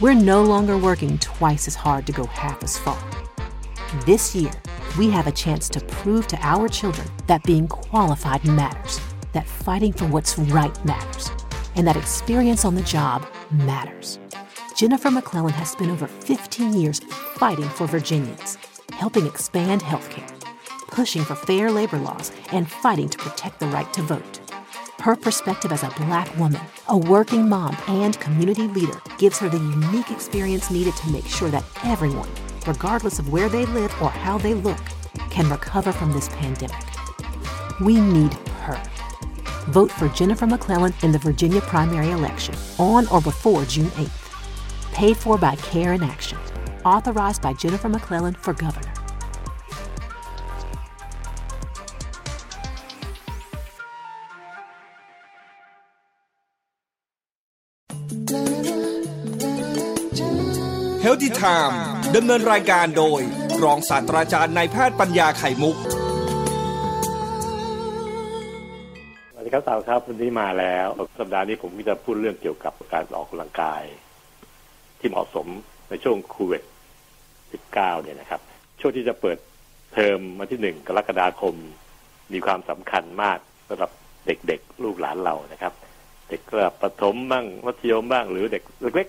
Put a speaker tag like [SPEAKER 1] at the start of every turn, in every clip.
[SPEAKER 1] we're no longer working twice as hard to go half as far. This year, we have a chance to prove to our children that being qualified matters, that fighting for what's right matters, and that experience on the job matters. Jennifer McClellan has spent over 15 years fighting for Virginians, helping expand healthcare, pushing for fair labor laws, and fighting to protect the right to vote. Her perspective as a black woman, a working mom, and community leader gives her the unique experience needed to make sure that everyone, regardless of where they live or how they look, can recover from this pandemic. We need her. Vote for Jennifer McClellan in the Virginia primary election on or before June 8th. Paid for by Care in Action. Authorized by Jennifer McClellan for governor.
[SPEAKER 2] เฮลติไทม์ดำเนินรายการโดย รองศาสตราจารย์นายแพทย์ปัญญาไข่มุก
[SPEAKER 3] สวัสดีครับสาวครับ วันนี้มาแล้ว สัปดาห์นี้ผมก็จะพูดเรื่องเกี่ยวกับการออกกำลังกาย ที่เหมาะสมในช่วงโควิด19 เนี่ยนะครับ ช่วงที่จะเปิดเทอมวันที่หนึ่งกรกฎาคม มีความสำคัญมากสำหรับเด็กๆ ลูกหลานเรานะครับ เด็กระดับประถมบ้างมัธยมบ้างหรือเด็กเล็ก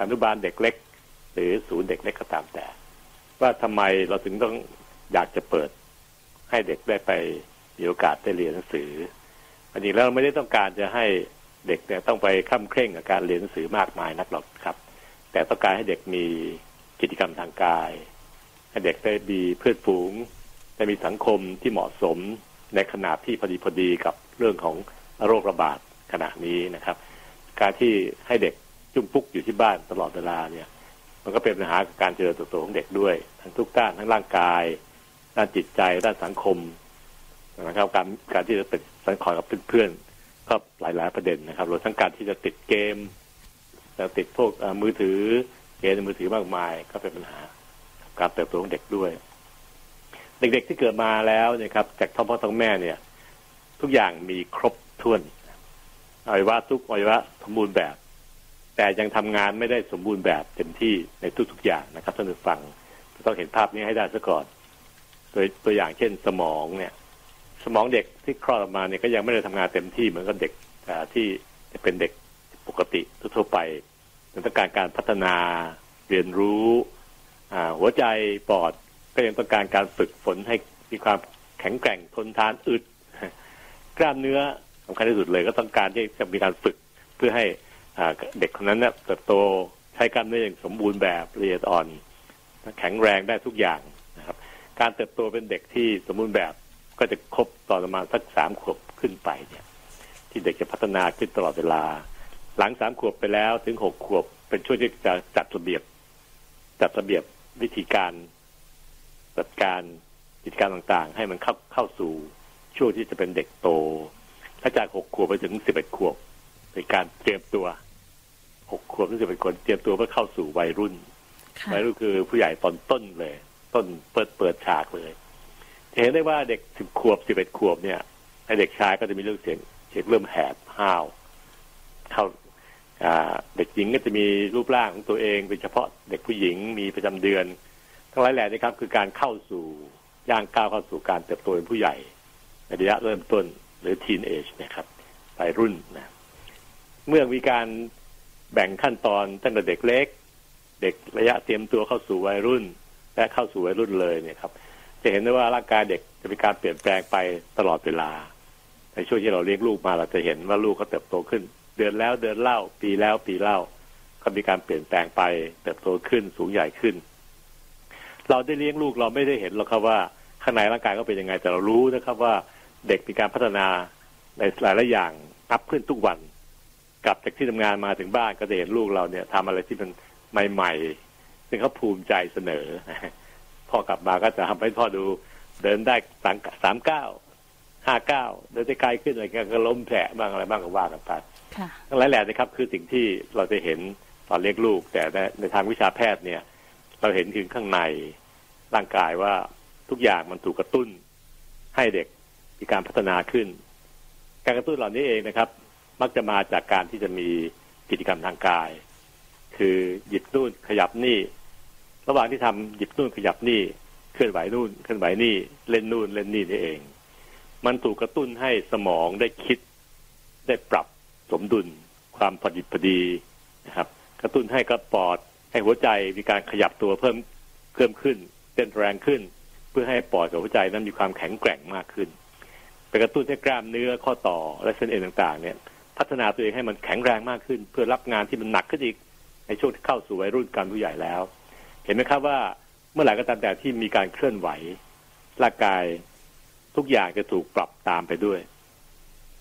[SPEAKER 3] อนุบาลเด็กเล็ก หรือศูนย์เด็กเล็กก็ตามแต่ ว่าทำไมเราถึงต้องอยากจะเปิด ให้เด็กได้ไปมีโอกาสได้เรียนหนังสืออันนี้เราไม่ได้ต้องการจะให้เด็กเนี่ยต้องไปข้ามเคร่งกับการเรียนหนังสือมากมายนักหรอกครับ แต่ต้องการให้เด็กมีกิจกรรมทางกาย ให้เด็กได้มีเพื่อนฝูงได้มีสังคมที่เหมาะสมในขนาดที่พอดีพอดีกับเรื่องของโรคระบาดขณะนี้นะครับ การที่ให้เด็กจุ่มปุ๊กอยู่ที่บ้านตลอดเวลาเนี่ย มันก็เป็นปัญหากับการเจริญเติบโตของเด็กด้วย ทั้งทุกด้านทั้งร่างกาย ด้านจิตใจ ด้านสังคมนะครับ การการที่จะเป็นสังคมกับเพื่อนๆก็หลาย ๆ ประเด็นนะครับรวมทั้งการที่จะติดเกมจะติดพวกมือถือเกมมือถือมากมาย ก็เป็นปัญหากับการเติบโตของเด็กด้วย เด็กๆที่เกิดมาแล้วเนี่ยครับ จากท้องพ่อท้องแม่เนี่ย ทุกอย่างมีครบถ้วนอวัยวะทุกอวัยวะสมบูรณ์แบบ แต่ยังทำงานไม่ได้สมบูรณ์แบบเต็มที่ในทุกๆอย่างนะครับท่านผู้ฟังต้องเห็นภาพนี้ให้ได้ซะก่อนตัวตัวอย่างเช่นสมองเนี่ย สมองเด็กที่คลอดออกมาเนี่ยก็ยังไม่ได้ทำงานเต็มที่เหมือนกับเด็กที่เป็นเด็กปกติทั่วไปมันต้องการการพัฒนาเรียนรู้หัวใจปอดก็ยังต้องการการฝึกฝนให้มีความแข็งแกร่งทนทานอึด กล้ามเนื้อสำคัญที่สุดเลยก็ต้องการที่จะมีการฝึกเพื่อให้ เด็กคนนั้นเนี่ยเติบโตใช้กล้ามเนื้ออย่างสมบูรณ์แบบละเอียดอ่อน แข็งแรงได้ทุกอย่างนะครับ การเติบโตเป็นเด็กที่สมบูรณ์แบบก็จะครบตอนประมาณสักสามขวบขึ้นไปเนี่ย ที่เด็กจะพัฒนาขึ้นตลอดเวลา หลังสามขวบไปแล้วถึงหกขวบ เป็นช่วงที่จะจัดระเบียบ จัดระเบียบวิธีการจัดการกิจการต่างๆ ให้มันเข้าเข้าสู่ช่วงที่จะเป็นเด็กโตถ้าจากหกขวบไปถึงสิบเอ็ดขวบเป็นการเตรียมตัว หกขวบถึงสิบเอ็ดขวบเตรียมตัวเพื่อเข้าสู่วัยรุ่น
[SPEAKER 1] ค่ะ
[SPEAKER 3] วัยรุ่นคือผู้ใหญ่ตอนต้นเลย ต้นเปิดเปิดฉากเลยจะเห็นได้ว่าเด็กสิบขวบสิบเอ็ดขวบเนี่ยไอเด็กชายก็จะมีเรื่องเสียงเสียงเริ่มแหบห้าวเข้าอ่าเด็กหญิงก็จะมีรูปร่างของตัวเองเป็นเฉพาะเด็กผู้หญิงมีประจำเดือน ทั้งหลายแหล่นี่ครับคือการเข้าสู่ย่างก้าวเข้าสู่การเติบโตเป็นผู้ใหญ่ในระยะเริ่มต้นหรือทีนเอจนะครับวัยรุ่นนะเมื่อมีการ แบ่งขั้นตอนตั้งแต่เด็กเล็ก เด็กระยะเตรียมตัวเข้าสู่วัยรุ่น และเข้าสู่วัยรุ่นเลยเนี่ยครับ จะเห็นได้ว่าร่างกายเด็กจะมีการเปลี่ยนแปลงไปตลอดเวลา ในช่วงที่เราเลี้ยงลูกมาเราจะเห็นว่าลูกเขาเติบโตขึ้น เดือนแล้วเดือนเล่า ปีแล้วปีเล่า ก็มีการเปลี่ยนแปลงไปเติบโตขึ้นสูงใหญ่ขึ้น เราได้เลี้ยงลูกเราไม่ได้เห็นหรอกครับว่าข้างในร่างกายเขาเป็นยังไงแต่เรารู้นะครับว่าเด็กมีการพัฒนาในหลายๆอย่างอัพขึ้นทุกวัน กลับจากที่ทำงานมาถึงบ้านก็จะเห็นลูกเราเนี่ยทำอะไรที่มันใหม่ๆซึ่งเขาภูมิใจเสนอพ่อกลับมาก็จะทำให้พ่อดูเดินได้สามสามเก้าห้าเก้าเดินได้ไกลขึ้นอะไรก็ล้มแผลบ้างอะไรบ้างก็ว่ากันไป
[SPEAKER 1] ค่ะ
[SPEAKER 3] ทั้งหลายแหล่นะครับ คือสิ่งที่เราจะเห็นตอนเลี้ยงลูก แต่ในในทางวิชาแพทย์เนี่ย เราเห็นถึงข้างในร่างกายว่าทุกอย่างมันถูกกระตุ้น ให้เด็กมีการพัฒนาขึ้น การกระตุ้นเหล่านี้เองนะครับ มักจะมาจากการที่จะมีกิจกรรมทางกาย คือหยิบนู่นขยับนี่ ระหว่างที่ทำหยิบนู่นขยับนี่เคลื่อนไหวนู่นเคลื่อนไหวนี่เล่นนู่นเล่นนี่นี่เอง มันถูกกระตุ้นให้สมองได้คิดได้ปรับสมดุล ความพอดีพอดีนะครับ กระตุ้นให้กระปอดให้หัวใจมีการขยับตัวเพิ่มเพิ่มขึ้นเต้นแรงขึ้น เพื่อให้ปอดกับหัวใจนั้นมีความแข็งแกร่งมากขึ้นไปกระตุ้นให้กล้ามเนื้อข้อต่อและเส้นเอ็นต่างๆ เนี่ย พัฒนาตัวเองให้มันแข็งแรงมากขึ้น เพื่อรับงานที่มันหนักขึ้นอีกในช่วงที่เข้าสู่วัยรุ่นการผู้ใหญ่แล้ว เห็นไหมครับว่าเมื่อไหร่ก็ตามแต่ที่มีการเคลื่อนไหวร่างกายทุกอย่างจะถูกปรับตามไปด้วย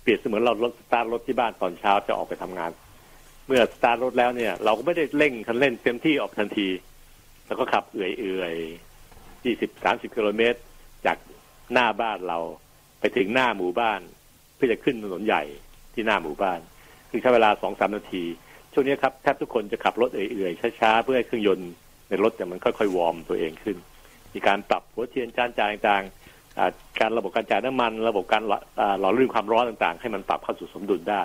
[SPEAKER 3] เปรียบเสมือนเรารถสตาร์ทรถที่บ้านตอนเช้าจะออกไปทำงาน เมื่อสตาร์ทรถแล้วเนี่ย เราก็ไม่ได้เร่งคันเร่งเต็มที่ออกทันที แล้วก็ขับเอื่อยๆยี่สิบสามสิบกิโลเมตรจากหน้าบ้านเราไปถึงหน้าหมู่บ้าน เพื่อจะขึ้นถนนใหญ่ ที่หน้าหมู่บ้าน คือใช้เวลาสองสามนาที ช่วงนี้ครับแทบทุกคนจะขับรถเอื่อยๆช้าๆเพื่อให้เครื่องยนต์ในรถเนี่ยมันค่อยๆวอร์มตัวเองขึ้น มีการปรับหัวเทียนจานจ่ายต่างๆการระบบการจ่ายน้ำมัน ระบบการหล่อลื่นความร้อนต่างๆ ให้มันปรับเข้าสู่สมดุลได้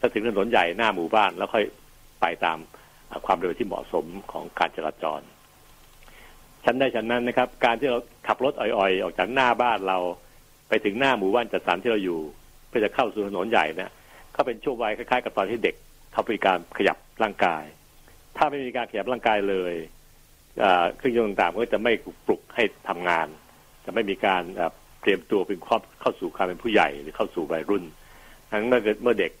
[SPEAKER 3] ถ้าถึงถนนใหญ่หน้าหมู่บ้านแล้วค่อยไปตามความเร็วที่เหมาะสมของการจราจร ชั้นได้ชั้นนั้นนะครับ การที่เราขับรถอ่อยๆ ออกจากหน้าบ้านเรา ไปถึงหน้าหมู่บ้านจัดสรรที่เราอยู่ พื่อจะเข้าสู่ถนนใหญ่เนะก็เป็นช่วงวัยคล้ายๆ กับตอนที่เด็กเขาไปการขยับร่างกาย ถ้าไม่มีการขยับร่างกายเลยเครื่องยนต์ต่างๆก็จะไม่ปลุกให้ทำงาน จะไม่มีการเตรียมตัวเป็นครอบเข้าสู่การเป็นผู้ใหญ่หรือเข้าสู่วัยรุ่นทั้งเมื่อเมื่อเด็ก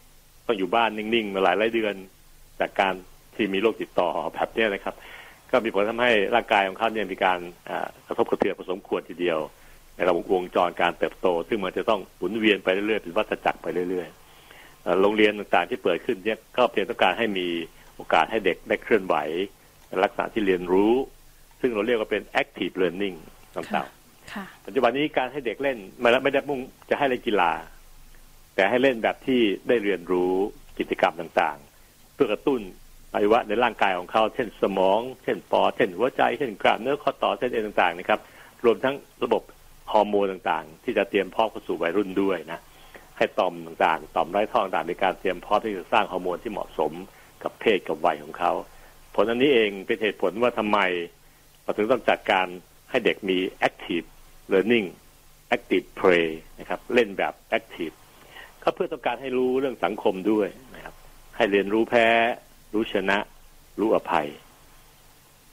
[SPEAKER 3] ต้องอยู่บ้านนิ่งๆมาหลายหลายเดือน จากการที่มีโรคติดต่อแบบนี้นะครับ ก็มีผลทำให้ร่างกายของเขาเนี่ยมีการกระทบกระเทือนผสมควรทีเดียว นระบบวงจรการเติบโต ซึ่งมันจะต้องหมุนเวียนไปเรื่อยๆเป็นวัฏจักรไปเรื่อยๆโรงเรียนต่างๆที่เปิดขึ้นเนี่ยก็เพียงต้องการให้มีโอกาสให้เด็กได้เคลื่อนไหวลักษณะที่เรียนรู้ ซึ่งเราเรียกว่าเป็น active learning ต่างๆปัจจุบันนี้การให้เด็กเล่นมาแล้วไม่ได้มุ่งจะให้เล่นกีฬา แต่ให้เล่นแบบที่ได้เรียนรู้กิจกรรมต่างๆ เพื่อกระตุ้นอวัยวะในร่างกายของเขาเช่นสมอง เช่นปอดเช่นหัวใจ เช่นกล้ามเนื้อข้อต่อเส้นเอ็นต่างๆนะครับ รวมทั้งระบบ ฮอร์โมนต่างๆ ที่จะเตรียมพร้อมเข้าสู่วัยรุ่นด้วยนะให้ต่อมต่างๆ ต่อมไร้ท่อต่างๆในการเตรียมพร้อมที่จะสร้างฮอร์โมนที่เหมาะสมกับเพศกับวัยของเขา ผลอันนี้เองเป็นเหตุผลว่าทำไมเราถึงต้องจัดการให้เด็กมี active learning active play นะครับ เล่นแบบ active ก็เพื่อต้องการให้รู้เรื่องสังคมด้วยนะครับ ให้เรียนรู้แพ้ รู้ชนะ รู้อภัย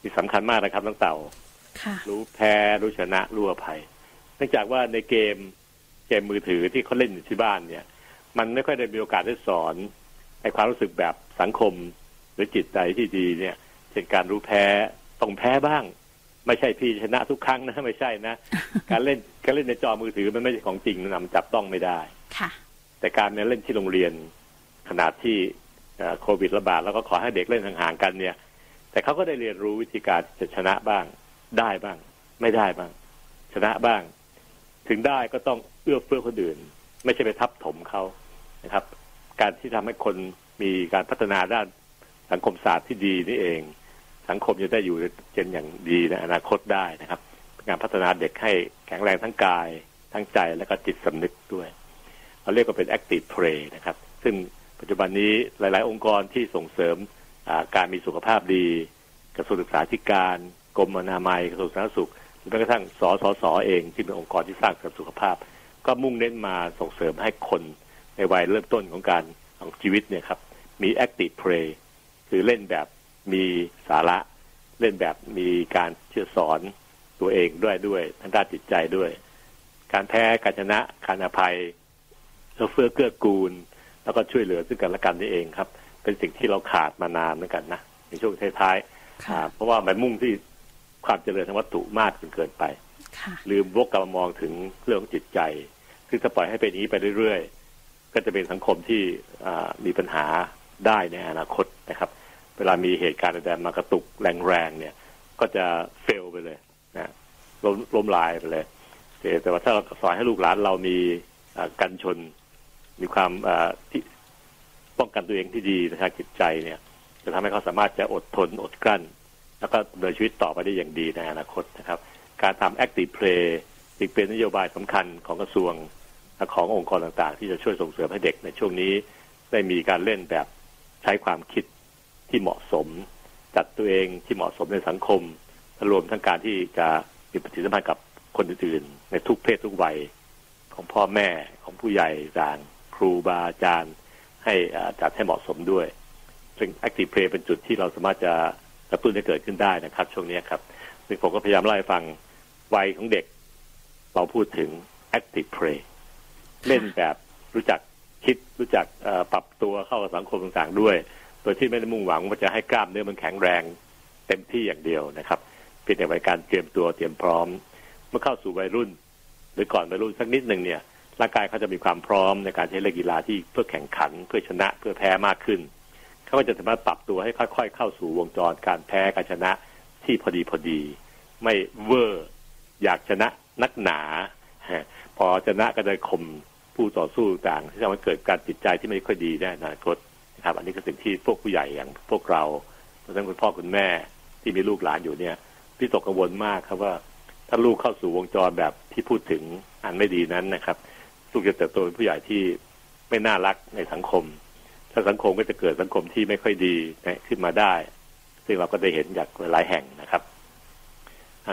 [SPEAKER 3] ที่สำคัญมากนะครับตั้งเต่า รู้แพ้ รู้ชนะ รู้อภัย นื่องจากว่าในเกมเกมมือถือที่เขาเล่นอยู่ที่บ้านเนี่ย มันไม่ค่อยได้มีโอกาสได้สอนในความรู้สึกแบบสังคม หรือจิตใจที่ดีเนี่ยเช่นการรู้แพ้ต้องแพ้บ้าง ไม่ใช่พี่ชนะทุกครั้งนะไม่ใช่นะ การเล่นการเล่นในจอมือถือมันไม่ใช่ของจริงนำจับต้องไม่ได้
[SPEAKER 4] ค่ะ
[SPEAKER 3] แต่การเล่นที่โรงเรียนขนาดที่โควิดระบาดแล้วก็ขอให้เด็กเล่นห่างๆกันเนี่ย แต่เขาก็ได้เรียนรู้วิธีการจะชนะบ้างได้บ้าง ไม่ได้บ้าง ชนะบ้าง ถึงได้ก็ต้องเอื้อเฟื้อคนอื่น ไม่ใช่ไปทับถมเขานะครับ การที่ทำให้คนมีการพัฒนาด้านสังคมศาสตร์ที่ดีนี่เอง สังคมจะได้อยู่เจนอย่างดีในอนาคตได้นะครับเป็นการพัฒนาเด็กให้แข็งแรงทั้งกาย ทั้งใจและก็จิตสำนึกด้วยเราเรียกว่าเป็น active play นะครับ ซึ่งปัจจุบันนี้หลาย ๆ องค์กรที่ส่งเสริมการมีสุขภาพดี กระทรวงศึกษาธิการ กรมอนามัยกระทรวงสาธารณสุข แม้กระทั่งสสสเองที่เป็นองค์กรที่สร้างเสริมสุขภาพ ก็มุ่งเน้นมาส่งเสริมให้คนในวัยเริ่มต้นของการของชีวิตเนี่ยครับมี active play คือเล่นแบบมีสาระ เล่นแบบมีการเชื่อสอนตัวเองด้วยด้วยทางด้านจิตใจด้วย การแพ้การชนะการอภัยเฟื้อเกื้อกูล แล้วก็ช่วยเหลือซึ่งกันและกันนี่เองครับ เป็นสิ่งที่เราขาดมานานเหมือนกันนะในช่วงท้ายๆเพราะว่ามันมุ่งที่ ความเจริญทางวัตถุมากจนเกินไป ลืมวกกลับมามองถึงเรื่องจิตใจ ซึ่งถ้าปล่อยให้เป็นนี้ไปเรื่อยๆ ก็จะเป็นสังคมที่มีปัญหาได้ในอนาคตนะครับ เวลามีเหตุการณ์อะไรมากระตุกแรงๆเนี่ย ก็จะเฟลไปเลยนะล้มล้มลายไปเลย แต่ว่าถ้าเราสอนให้ลูกหลานเรามีกันชน มีความที่ป้องกันตัวเองที่ดีทางจิตใจเนี่ย จะทำให้เขาสามารถจะอดทนอดกลั้น แล้วก็ดำเนินชีวิตต่อไปได้อย่างดีในอนาคตนะครับ การทำ active play จึงเป็นนโยบายสำคัญของกระทรวงขององค์กรต่างๆ ที่จะช่วยส่งเสริมให้เด็กในช่วงนี้ ได้มีการเล่นแบบใช้ความคิดที่เหมาะสม จัดตัวเองที่เหมาะสมในสังคมรวมทั้งการที่จะมีปฏิสัมพันธ์กับคนอื่นๆในทุกเพศทุกวัยของพ่อแม่ของผู้ใหญ่ต่างครูบาอาจารย์ให้จัดให้เหมาะสมด้วย ซึ่ง Active Play เป็นจุดที่เราสามารถจะ กระตุ้นให้เกิดขึ้นได้นะครับ ช่วงนี้ครับซึ่งผมก็พยายามเล่าให้ฟังวัยของเด็ก เราพูดถึง Active Play เล่นแบบรู้จักคิดรู้จักปรับตัวเข้ากับสังคมต่างๆด้วย โดยที่ไม่ได้มุ่งหวังว่าจะให้กล้ามเนื้อมันแข็งแรงเต็มที่อย่างเดียวนะครับเพียงแต่ไวการเตรียมตัวเตรียมพร้อม เมื่อเข้าสู่วัยรุ่น หรือก่อนวัยรุ่นสักนิดหนึ่งเนี่ยร่างกายเขาจะมีความพร้อมในการใช้เล่นกีฬาที่เพื่อแข่งขันเพื่อชนะเพื่อแพ้มากขึ้น เขาก็จะสามารถปรับตัวให้ค่อยๆเข้าสู่วงจรการแพ้การชนะที่พอดีพอดี ไม่เวอร์อยากชนะนักหนา พอชนะก็จะข่มผู้ต่อสู้ต่างที่ทำให้เกิดการจิตใจที่ไม่ค่อยดีได้นะคตนะครับ อันนี้ก็สิ่งที่พวกผู้ใหญ่อย่างพวกเราทั้งคุณพ่อคุณแม่ที่มีลูกหลานอยู่เนี่ยที่ตกกังวลมากครับว่า ถ้าลูกเข้าสู่วงจรแบบที่พูดถึงอันไม่ดีนั้นนะครับ ลูกจะเติบโตเป็นผู้ใหญ่ที่ไม่น่ารักในสังคม ถ้าสังคมก็จะเกิดสังคมที่ไม่ค่อยดีขึ้นมาได้ ซึ่งเราก็ได้เห็นจากหลายแห่งนะครับ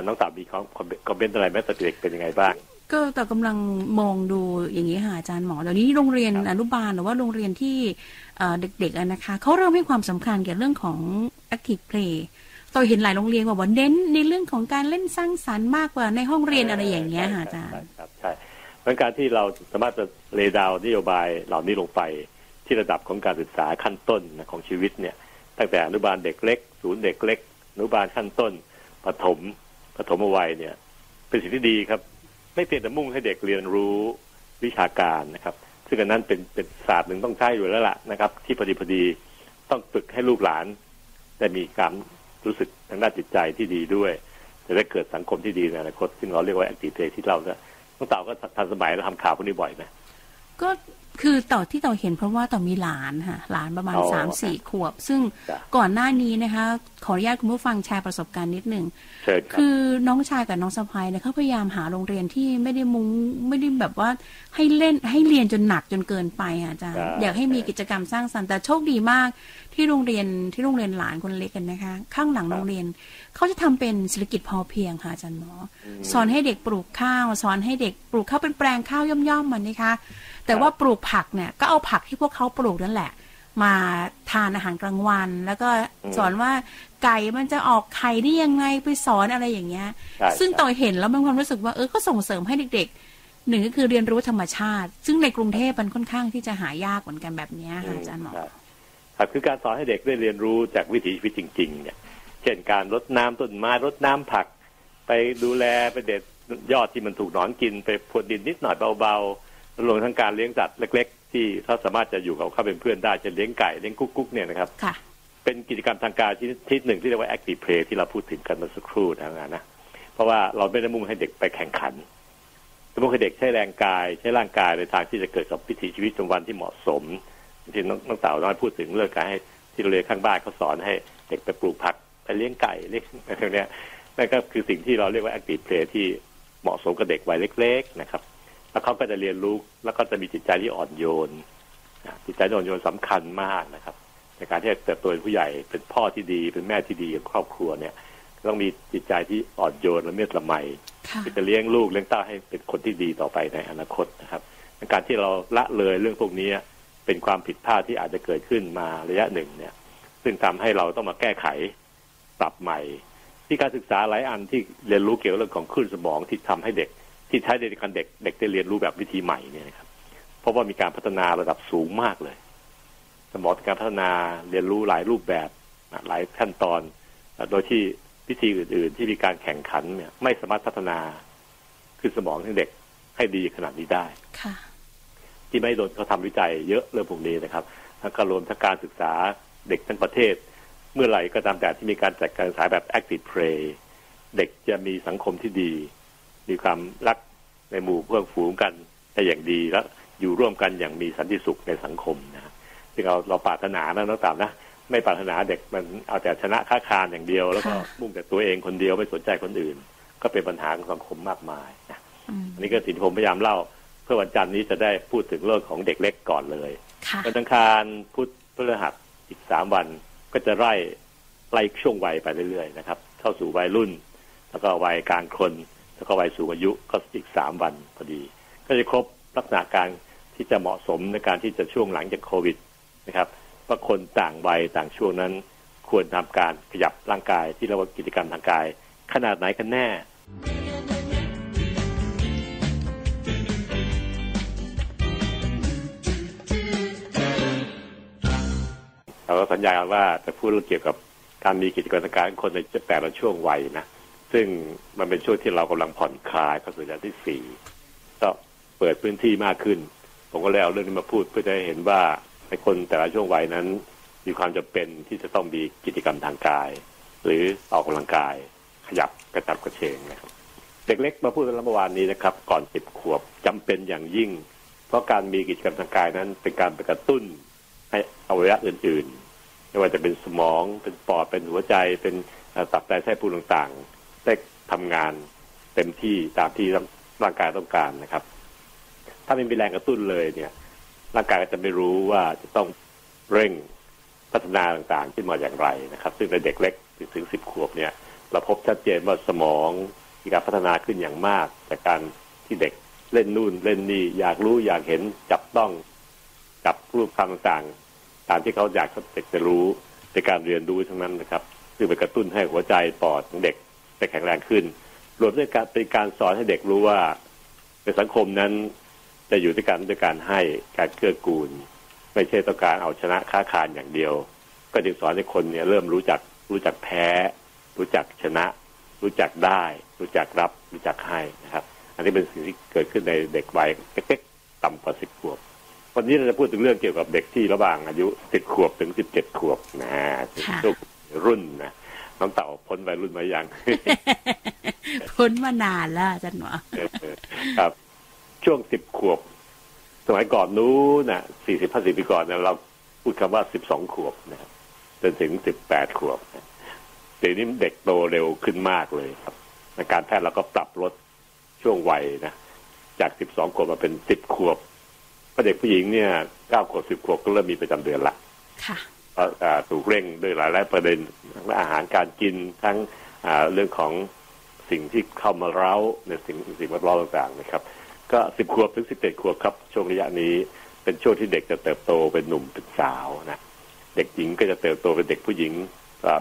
[SPEAKER 3] น้องตาบีเขาคอมเมนต์อะไรแม้แต่เด็กเป็นยังไงบ้าง
[SPEAKER 4] ก็แต่กำลังมองดูอย่างนี้ค่ะอาจารย์หมอเดี๋ยวนี้โรงเรียนอนุบาลหรือว่าโรงเรียนที่เด็กๆนะคะเขาเริ่มให้ความสำคัญเกี่ยวกับเรื่องของ active play ตัวเห็นหลายโรงเรียนว่าว่าเน้นในเรื่องของการเล่นสร้างสรรค์มากกว่าในห้องเรียนอะไรอย่างเงี้ยค่ะอาจารย์
[SPEAKER 3] ครับใช่เพราะการที่เราสามารถจะเลดาว นโยบายเหล่านี้ลงไป ที่ระดับของการศึกษาขั้นต้นของชีวิตเนี่ย ตั้งแต่อนุบาลเด็กเล็ก ศูนย์เด็กเล็กอนุบาลขั้นต้นปฐมปฐมวัยเนี่ย เป็นสิ่งที่ดีครับ ไม่เพียงแต่มุ่งให้เด็กเรียนรู้วิชาการนะครับ ซึ่งอันนั้นเป็นเป็นศาสตร์หนึ่งต้องใช้อยู่แล้วล่ะนะครับ ที่พอดีพอดีต้องฝึกให้ลูกหลานได้มีการรู้สึกทางด้านจิตใจที่ดีด้วย จะได้เกิดสังคมที่ดีในอนาคตซึ่งเราเรียกว่าแอคทีฟเพลที่เราเนี่ยต้องเต่าก็ทันสมัยเราทำข่าวพวกนี้บ่อยไหม
[SPEAKER 4] ก็ คือต่อที่ต่อเห็นเพราะว่าต่อมีหลานค่ะหลานประมาณสามสี่ขวบ ซึ่งก่อนหน้านี้นะคะ ขออนุญาตคุณผู้ฟังแชร์ประสบการณ์นิดหนึ่งคือน้องชายกับน้องสะพายเนี่ยเขาพยายามหาโรงเรียนที่ไม่ได้มุง้งไม่ได้แบบว่าให้เล่นให้เรียนจนหนักจนเกินไปอาจารย์อยากให้มีกิจกรรมสร้างสรรค์แต่โชคดีมากที่โรงเรียนที่โรงเรียนหลานคนเล็กกันนะคะ ข้างหลังโรงเรียนเขาจะทำเป็นเศรษฐกิจพอเพียงค่ะอาจารย์หมอ สอนให้เด็กปลูกข้าว สอนให้เด็กปลูกข้าวเป็นแปลงข้าวย่อมๆมันนะคะ แต่ว่าปลูกผักเนี่ยก็เอาผักที่พวกเขาปลูกนั่นแหละ มาทานอาหารกลางวัน แล้วก็สอนว่าไก่มันจะออกไข่ได้ยังไงไปสอนอะไรอย่างเงี้ย ซึ่งต่อเห็นแล้วมันความรู้สึกว่าเออก็ส่งเสริมให้เด็กๆหนึ่งก็คือเรียนรู้ธรรมชาติ ซึ่งในกรุงเทพมันค่อนข้างที่จะหายากเหมือนกันแบบนี้ค่ะอาจารย์หมอ
[SPEAKER 3] ครับคือการสอนให้เด็กได้เรียนรู้จากวิถีชีวิตจริง ๆ เนี่ย เช่นการรดน้ำต้นไม้รดน้ำผัก ไปดูแลไปเด็ดยอดที่มันถูกหนอนกินไปพรวนดินนิดหน่อยเบาๆ รวมทั้งการเลี้ยงสัตว์เล็ก ๆ ที่เขาสามารถจะอยู่กับเขาเป็นเพื่อนได้จะเลี้ยงไก่เลี้ยงกุ๊กๆเนี่ยนะครับเป็นกิจกรรมทางการที่ที่หนึ่งที่เรียกว่า active play ที่เราพูดถึงกันเมื่อสักครู่นะนะเพราะว่าเราไม่ได้มุ่งให้เด็กไปแข่งขันแต่มุ่งให้เด็กใช้แรงกายใช้ร่างกายในทางที่จะเกิดกับวิถีชีวิตประจำวันที่เหมาะสมที่น้องน้องเต่าน้อยพูดถึงเรื่องการให้ที่โรงเรียนข้างบ้านเขาสอนให้เด็กไปปลูกผักไปเลี้ยงไก่เลี้ยงอะไรพวกนี้นั่นก็คือสิ่งที่เราเรียกว่า active play ที่เหมาะสมกับเด็กวัยเล็ก ๆ นะครับ แล้วเขาก็จะเรียนรู้แล้วก็จะมีจิตใจที่อ่อนโยนจิตใจอ่อนโยนสำคัญมากนะครับ ในการที่จะเติบโตเป็นผู้ใหญ่เป็นพ่อที่ดี เป็นแม่ที่ดีของครอบครัวเนี่ย ต้องมีจิตใจที่อ่อนโยนและเมตตาไมจะเลี้ยงลูกเลี้ยงเต้าให้เป็นคนที่ดีต่อไปในอนาคตนะครับการที่เราละเลยเรื่องพวกนี้เป็นความผิดพลาดที่อาจจะเกิดขึ้นมาระยะหนึ่งเนี่ย ซึ่งทำให้เราต้องมาแก้ไขปรับใหม่ ที่การศึกษาหลายอันที่เรียนรู้เกี่ยวกับเรื่องของคลื่นสมองที่ทำให้เด็ก ที่ใช้ในการเด็กเด็กได้เรียนรู้แบบวิธีใหม่เนี่ยนะครับเพราะว่ามีการพัฒนาระดับสูงมากเลย สมองการพัฒนาเรียนรู้หลายรูปแบบหลายขั้นตอน โดยที่วิธีอื่น ๆ ที่มีการแข่งขันเนี่ย ไม่สามารถพัฒนาคือสมองของเด็กให้ดีขนาดนี้ได้
[SPEAKER 4] ค่ะ
[SPEAKER 3] ที่ไม่โดนเขาทำวิจัยเยอะเรื่องพวกนี้นะครับแล้วก็รวมทั้งการศึกษาเด็กทั้งประเทศ เมื่อไหร่ก็ตามแต่ที่มีการจัดการศึกษาแบบ active play เด็กจะมีสังคมที่ดี มีความรักในหมู่เพื่อนฝูงกันได้อย่างดีแล้วอยู่ร่วมกันอย่างมีสันติสุขในสังคมนะซึ่งเราเราปรารถนานะน้องตามนะไม่ปรารถนาเด็กมันเอาแต่ชนะค้าคานอย่างเดียว แล้วก็มุ่งแต่ตัวเองคนเดียวไม่สนใจคนอื่น ก็เป็นปัญหาของสังคมมากมายนะอันนี้ก็สิ่งที่ผมพยายามเล่า เพื่อวันจันทร์นี้จะได้พูดถึงเรื่องของเด็กเล็กก่อนเลยวันอังคารพุธพฤหัสอีกสามวันก็จะไล่ไล่ช่วงวัยไปเรื่อยๆนะครับ เข้าสู่วัยรุ่น แล้วก็วัยกลางคน แล้วก็วัยสูงอายุก็อีกสามวันพอดี ก็จะครบลักษณะการที่จะเหมาะสมในการที่จะช่วงหลังจากโควิดนะครับว่าคนต่างวัยต่างช่วงนั้น ควรทำการขยับร่างกายที่เรียกว่ากิจกรรมทางกาย ขนาดไหนกันแน่ เราก็สัญญาว่าจะพูดเรื่องเกี่ยวกับการมีกิจกรรมทางกายคนในแต่ละช่วงวัยนะ ซึ่งมันเป็นช่วงที่เรากำลังผ่อนคลายเข้าสู่ระยะที่สี่ก็เปิดพื้นที่มากขึ้น ผมก็เลยเอาเรื่องนี้มาพูดเพื่อจะให้เห็นว่าในคนแต่ละช่วงวัยนั้น มีความจำเป็นที่จะต้องมีกิจกรรมทางกาย หรือออกกำลังกาย ขยับกระจับกระเฉงนะครับเด็กเล็กมาพูดกันเมื่อวานนี้นะครับ ก่อนสิบขวบจำเป็นอย่างยิ่ง เพราะการมีกิจกรรมทางกายนั้น เป็นการไปกระตุ้นให้อวัยวะอื่น ๆ ไม่ว่าจะเป็นสมองเป็นปอดเป็นหัวใจเป็นตับไตไส้พุงต่างๆ ได้ทำงานเต็มที่ตามที่ร่างกายต้องการนะครับ ถ้าไม่มีแรงกระตุ้นเลยเนี่ย ร่างกายก็จะไม่รู้ว่าจะต้องเร่งพัฒนาต่างๆ ขึ้นมาอย่างไรนะครับ ซึ่งในเด็กเล็กถึงสิบขวบเนี่ย เราพบชัดเจนว่าสมองมีการพัฒนาขึ้นอย่างมาก จากการที่เด็กเล่นนู่นเล่นนี่อยากรู้อยากเห็นจับต้องจับรูปคำต่างๆตามที่เขาอยากเด็กจะรู้ในการเรียนรู้ทั้งนั้นนะครับ ซึ่งไปกระตุ้นให้หัวใจปอดของเด็ก ไปแข็งแรงขึ้น รวมด้วยการเป็นการสอนให้เด็กรู้ว่าในสังคมนั้นจะอยู่ด้วยกันด้วยการให้การเกื้อกูล ไม่ใช่ต้องการเอาชนะค้าคานอย่างเดียว ก็จึงสอนให้คนเนี่ยเริ่มรู้จักรู้จักแพ้ รู้จักชนะ รู้จักได้ รู้จักรับ รู้จักให้นะครับ อันนี้เป็นสิ่งที่เกิดขึ้นในเด็กวัยเล็กๆต่ำกว่าสิบขวบวันนี้เราจะพูดถึงเรื่องเกี่ยวกับเด็กที่ระหว่างอายุสิบขวบถึงสิบเจ็ดขวบนะช่วงรุ่นนะ น้องเต่าพ้นวัยรุ่นมายัง
[SPEAKER 4] พ้นมานานแล้วจันหวะ
[SPEAKER 3] ครับ ช่วงสิบขวบ สมัยก่อนนู้นนะสี่สิบห้าสิบปีก่อนเนี่ยเราพูดคำว่าสิบสองขวบนะครับจนถึงสิบแปดขวบเดี๋ยวนี้เด็กโตเร็วขึ้นมากเลยครับในการแพทย์เราก็ปรับลดช่วงวัยนะจากสิบสองขวบมาเป็นสิบขวบพอเด็กผู้หญิงเนี่ยเก้าขวบสิบขวบก็เริ่มมีประจำเดือนละ
[SPEAKER 4] ค่ะ
[SPEAKER 3] ถูกเร่งด้วยหลายหลายประเด็นทั้งอาหารการกินทั้งเรื่องของสิ่งที่เข้ามาเร้าในสิ่งสิ่งแวดล้อมต่างๆนะครับ ก็สิบขวบถึงสิบเจ็ดขวบครับ ช่วงระยะนี้เป็นช่วงที่เด็กจะเติบโตเป็นหนุ่มเป็นสาวนะเด็กหญิงก็จะเติบโตเป็นเด็กผู้หญิง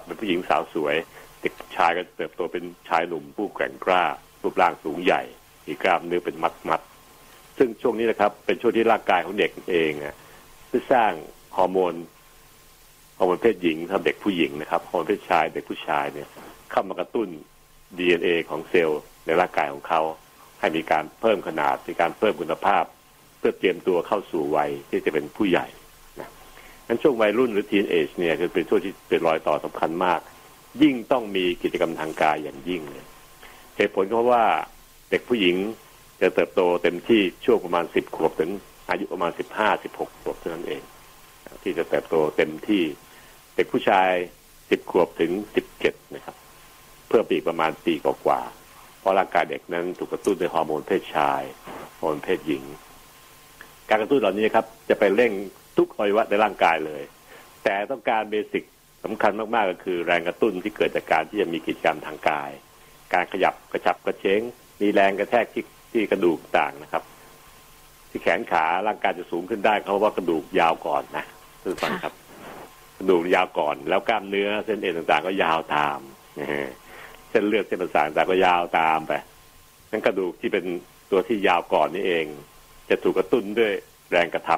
[SPEAKER 3] เป็นผู้หญิงสาวสวย เด็กชายก็เติบโตเป็นชายหนุ่มผู้แกร่งกล้ารูปร่างสูงใหญ่ มีกล้ามเนื้อเป็นมัดมัดซึ่งช่วงนี้นะครับเป็นช่วงที่ร่างกายของเด็กเองอะที่สร้างฮอร์โมน ฮอร์โมนเพศหญิงทำเด็กผู้หญิงนะครับฮอร์โมนเพศชายเด็กผู้ชายเนี่ยเข้ามากระตุ้น DNA ของเซลล์ในร่างกายของเขาให้มีการเพิ่มขนาดมีการเพิ่มคุณภาพ เพื่อเตรียมตัวเข้าสู่วัยที่จะเป็นผู้ใหญ่นะนั้นช่วงวัยรุ่นหรือทีนเอจเนี่ยคือเป็นช่วงที่เป็นรอยต่อสำคัญมาก ยิ่งต้องมีกิจกรรมทางกายอย่างยิ่งเลยเหตุผลเพราะว่าเด็กผู้หญิงจะเติบโตเต็มที่ช่วงประมาณสิบขวบถึงอายุประมาณสิบห้าสิบหกขวบเท่านั้นเอง ที่จะเติบโตเต็มที่ เด็กผู้ชายสิบขวบถึงสิบเจ็ดนะครับ เพื่อปีประมาณปีกว่าเพราะร่างกายเด็กนั้นถูกกระตุ้นด้วยฮอร์โมนเพศชายฮอร์โมนเพศหญิง การกระตุ้นเหล่านี้ครับจะไปเร่งทุกอวัยวะในร่างกายเลย แต่ต้องการเบสิกสำคัญมากๆก็คือแรงกระตุ้นที่เกิดจากการที่จะมีกิจกรรมทางกาย การขยับกระชับกระเฉงมีแรงกระแทกที่ที่กระดูกต่างนะครับ ที่แขนขาร่างกายจะสูงขึ้นได้เพราะว่ากระดูกยาวก่อนนะทุกท่านครับ กระดูกยาวก่อน แล้วกล้ามเนื้อเส้นเอ็นต่างๆ ก็ยาวตามเส้นเลือดเส้นประสาทต่างก็ยาวตามไปนั้นกระดูกที่เป็นตัวที่ยาวก่อนนี่เอง จะถูกกระตุ้นด้วยแรงกระท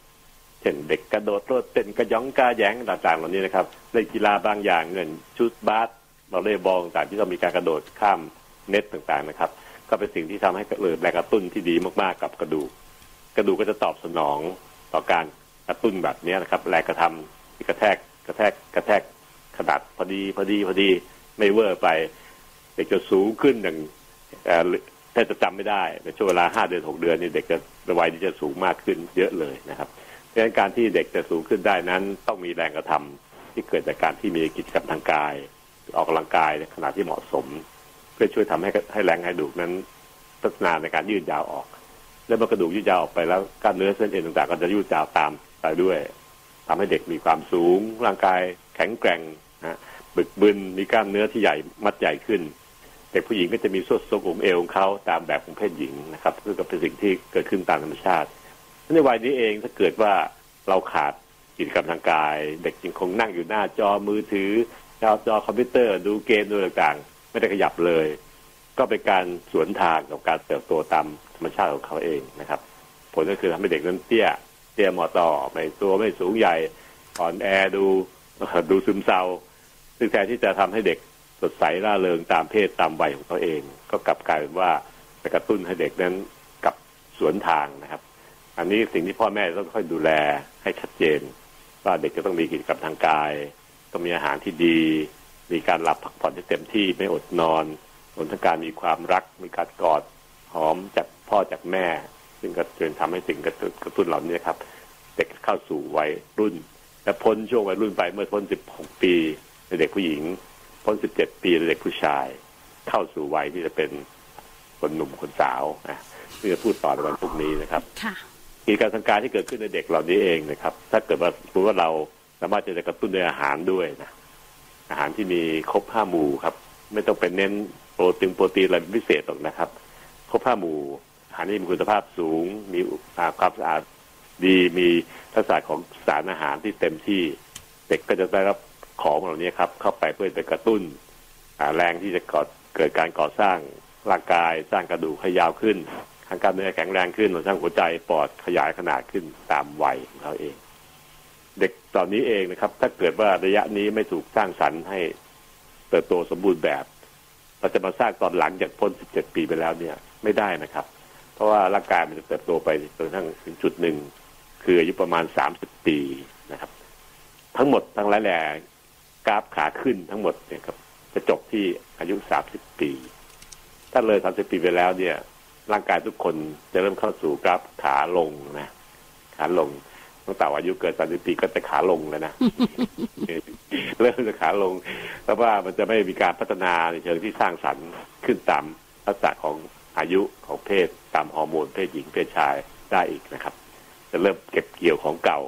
[SPEAKER 3] ำเช่นเด็กกระโดดโลดเต้นกระยองกาแยงต่างๆเหล่านี้นะครับเล่นกีฬาบางอย่างเงินชุดบาสบอลเล่บอลต่างที่ต้องมีการกระโดดข้ามเน็ตต่างๆนะครับ ก็เป็นสิ่งที่ทำให้เกิดแรงกระตุ้นที่ดีมากๆกับกระดูก กระดูกก็จะตอบสนองต่อการกระตุ้นแบบนี้นะครับ แรงกระทำ ที่กระแทกกระแทกกระแทกขนาดพอดีพอดีพอดีไม่เวอร์ไปเด็กจะสูงขึ้นอย่างถ้าจะจำไม่ได้ในช่วงเวลาห้าเดือนหกเดือนนี่เด็กจะวัยที่จะสูงมากขึ้นเยอะเลยนะครับดังนั้นการที่เด็กจะสูงขึ้นได้นั้น ต้องมีแรงกระทำที่เกิดจากการที่มีกิจกรรมทางกาย ออกกำลังกายในขณะที่เหมาะสม เพื่อช่วยทำให้ให้แรงให้ดูกนั้นพัฒนาในการยืดยาวออก แล้วเมื่อกระดูกยืดยาวออกไปแล้วกล้ามเนื้อเส้นเอ็นต่างๆ ก็จะยืดยาวตามไปด้วย ทำให้เด็กมีความสูง ร่างกายแข็งแกร่งนะบึกบึนมีกล้ามเนื้อที่ใหญ่มัดใหญ่ขึ้น เด็กผู้หญิงก็จะมีส่วนทรงของเอวของเขาตามแบบของเพศหญิงนะครับซึ่งก็เป็นสิ่งที่เกิดขึ้นตามธรรมชาติในวัยนี้เองถ้าเกิดว่าเราขาดกิจกรรมทางกาย เด็กยังคงนั่งอยู่หน้าจอมือถือจอจอคอมพิวเตอร์ดูเกมดูต่างๆ ไม่ได้ขยับเลย ก็เป็นการสวนทางกับการเติบโตตามธรรมชาติของเขาเองนะครับ ผลก็คือทำให้เด็กนั้นเตี้ย เตี้ยม่อต้อไม่ตัวไม่สูงใหญ่อ่อนแอดูดูซึมเศร้าซึ่งแทนที่จะทำให้เด็กสดใสร่าเริงตามเพศตามวัยของเขาเอง ก็กลับกลายเป็นว่าไปกระตุ้นให้เด็กนั้นกลับสวนทางนะครับ อันนี้สิ่งที่พ่อแม่ต้องคอยดูแลให้ชัดเจน ว่าเด็กจะต้องมีกิจกรรมทางกาย ต้องมีอาหารที่ดี มีการหลับพักผ่อนที่เต็มที่ไม่อดนอนรวมทั้งการมีความรักมีการกอดหอมจากพ่อจากแม่ ซึ่งก็จะทำให้สิ่งกระตุ้นเหล่านี้ครับ ด็กเข้าสู่วัยรุ่น และพ้นช่วงวัยรุ่นไปเมื่อพ้น 16 ปีในเด็กผู้หญิง พ้น 17 ปีในเด็กผู้ชาย เข้าสู่วัยที่จะเป็นคนหนุ่มคนสาวนะที่จะพูดต่อในวันพรุ่งนี้นะครับกิจการทางการที่เกิดขึ้นในเด็กเหล่านี้เองนะครับ ถ้าเกิดว่าสมมติว่าเราสามารถจะกระตุ้นด้วยอาหารด้วยนะอาหารที่มีครบห้าหมู่ครับ ไม่ต้องเป็นเน้นโปรตีนโปรตีนอะไรพิเศษหรอกนะครับ ครบห้าหมู่อาหารนี้มีคุณภาพสูง มีความสะอาด ดีมีทักษะของสารอาหารที่เต็มที่ เด็กก็จะได้รับของเหล่านี้ครับ เข้าไปเพื่อไปกระตุ้นแรงที่จะก่อเกิดการก่อสร้างร่างกาย สร้างกระดูกให้ยาวขึ้นทางการเนื้อแข็งแรงขึ้นสร้างหัวใจปอดขยายขนาดขึ้นตามวัยของเขาเอง เด็กตอนนี้เองนะครับ ถ้าเกิดว่าระยะนี้ไม่ถูกสร้างสรรค์ให้เติบโตสมบูรณ์แบบเราจะมาสร้างตอนหลังจากพ้น 17 ปีไปแล้วเนี่ย ไม่ได้นะครับ เพราะว่าร่างกายมันจะเติบโตไปจนทั้งถึงจุดหนึ่ง คืออายุประมาณ 30 ปีนะครับ ทั้งหมดทั้งหลายแหล่กราฟขาขึ้นทั้งหมดเนี่ยครับ จะจบที่อายุ 30 ปี ถ้าเลย 30 ปีไปแล้วเนี่ย ร่างกายทุกคนจะเริ่มเข้าสู่กราฟขาลงนะขาลงตั้งแต่อายุเกิดสามสิบปีก็จะขาลงแล้วนะเริ่มจะขาลงเพราะว่ามันจะไม่มีการพัฒนาในเชิงที่สร้างสรรค์ขึ้นตามลักษณะของอายุของเพศตามฮอร์โมนเพศหญิงเพศชายได้อีกนะครับ จะเริ่มเก็บเกี่ยวของเก่า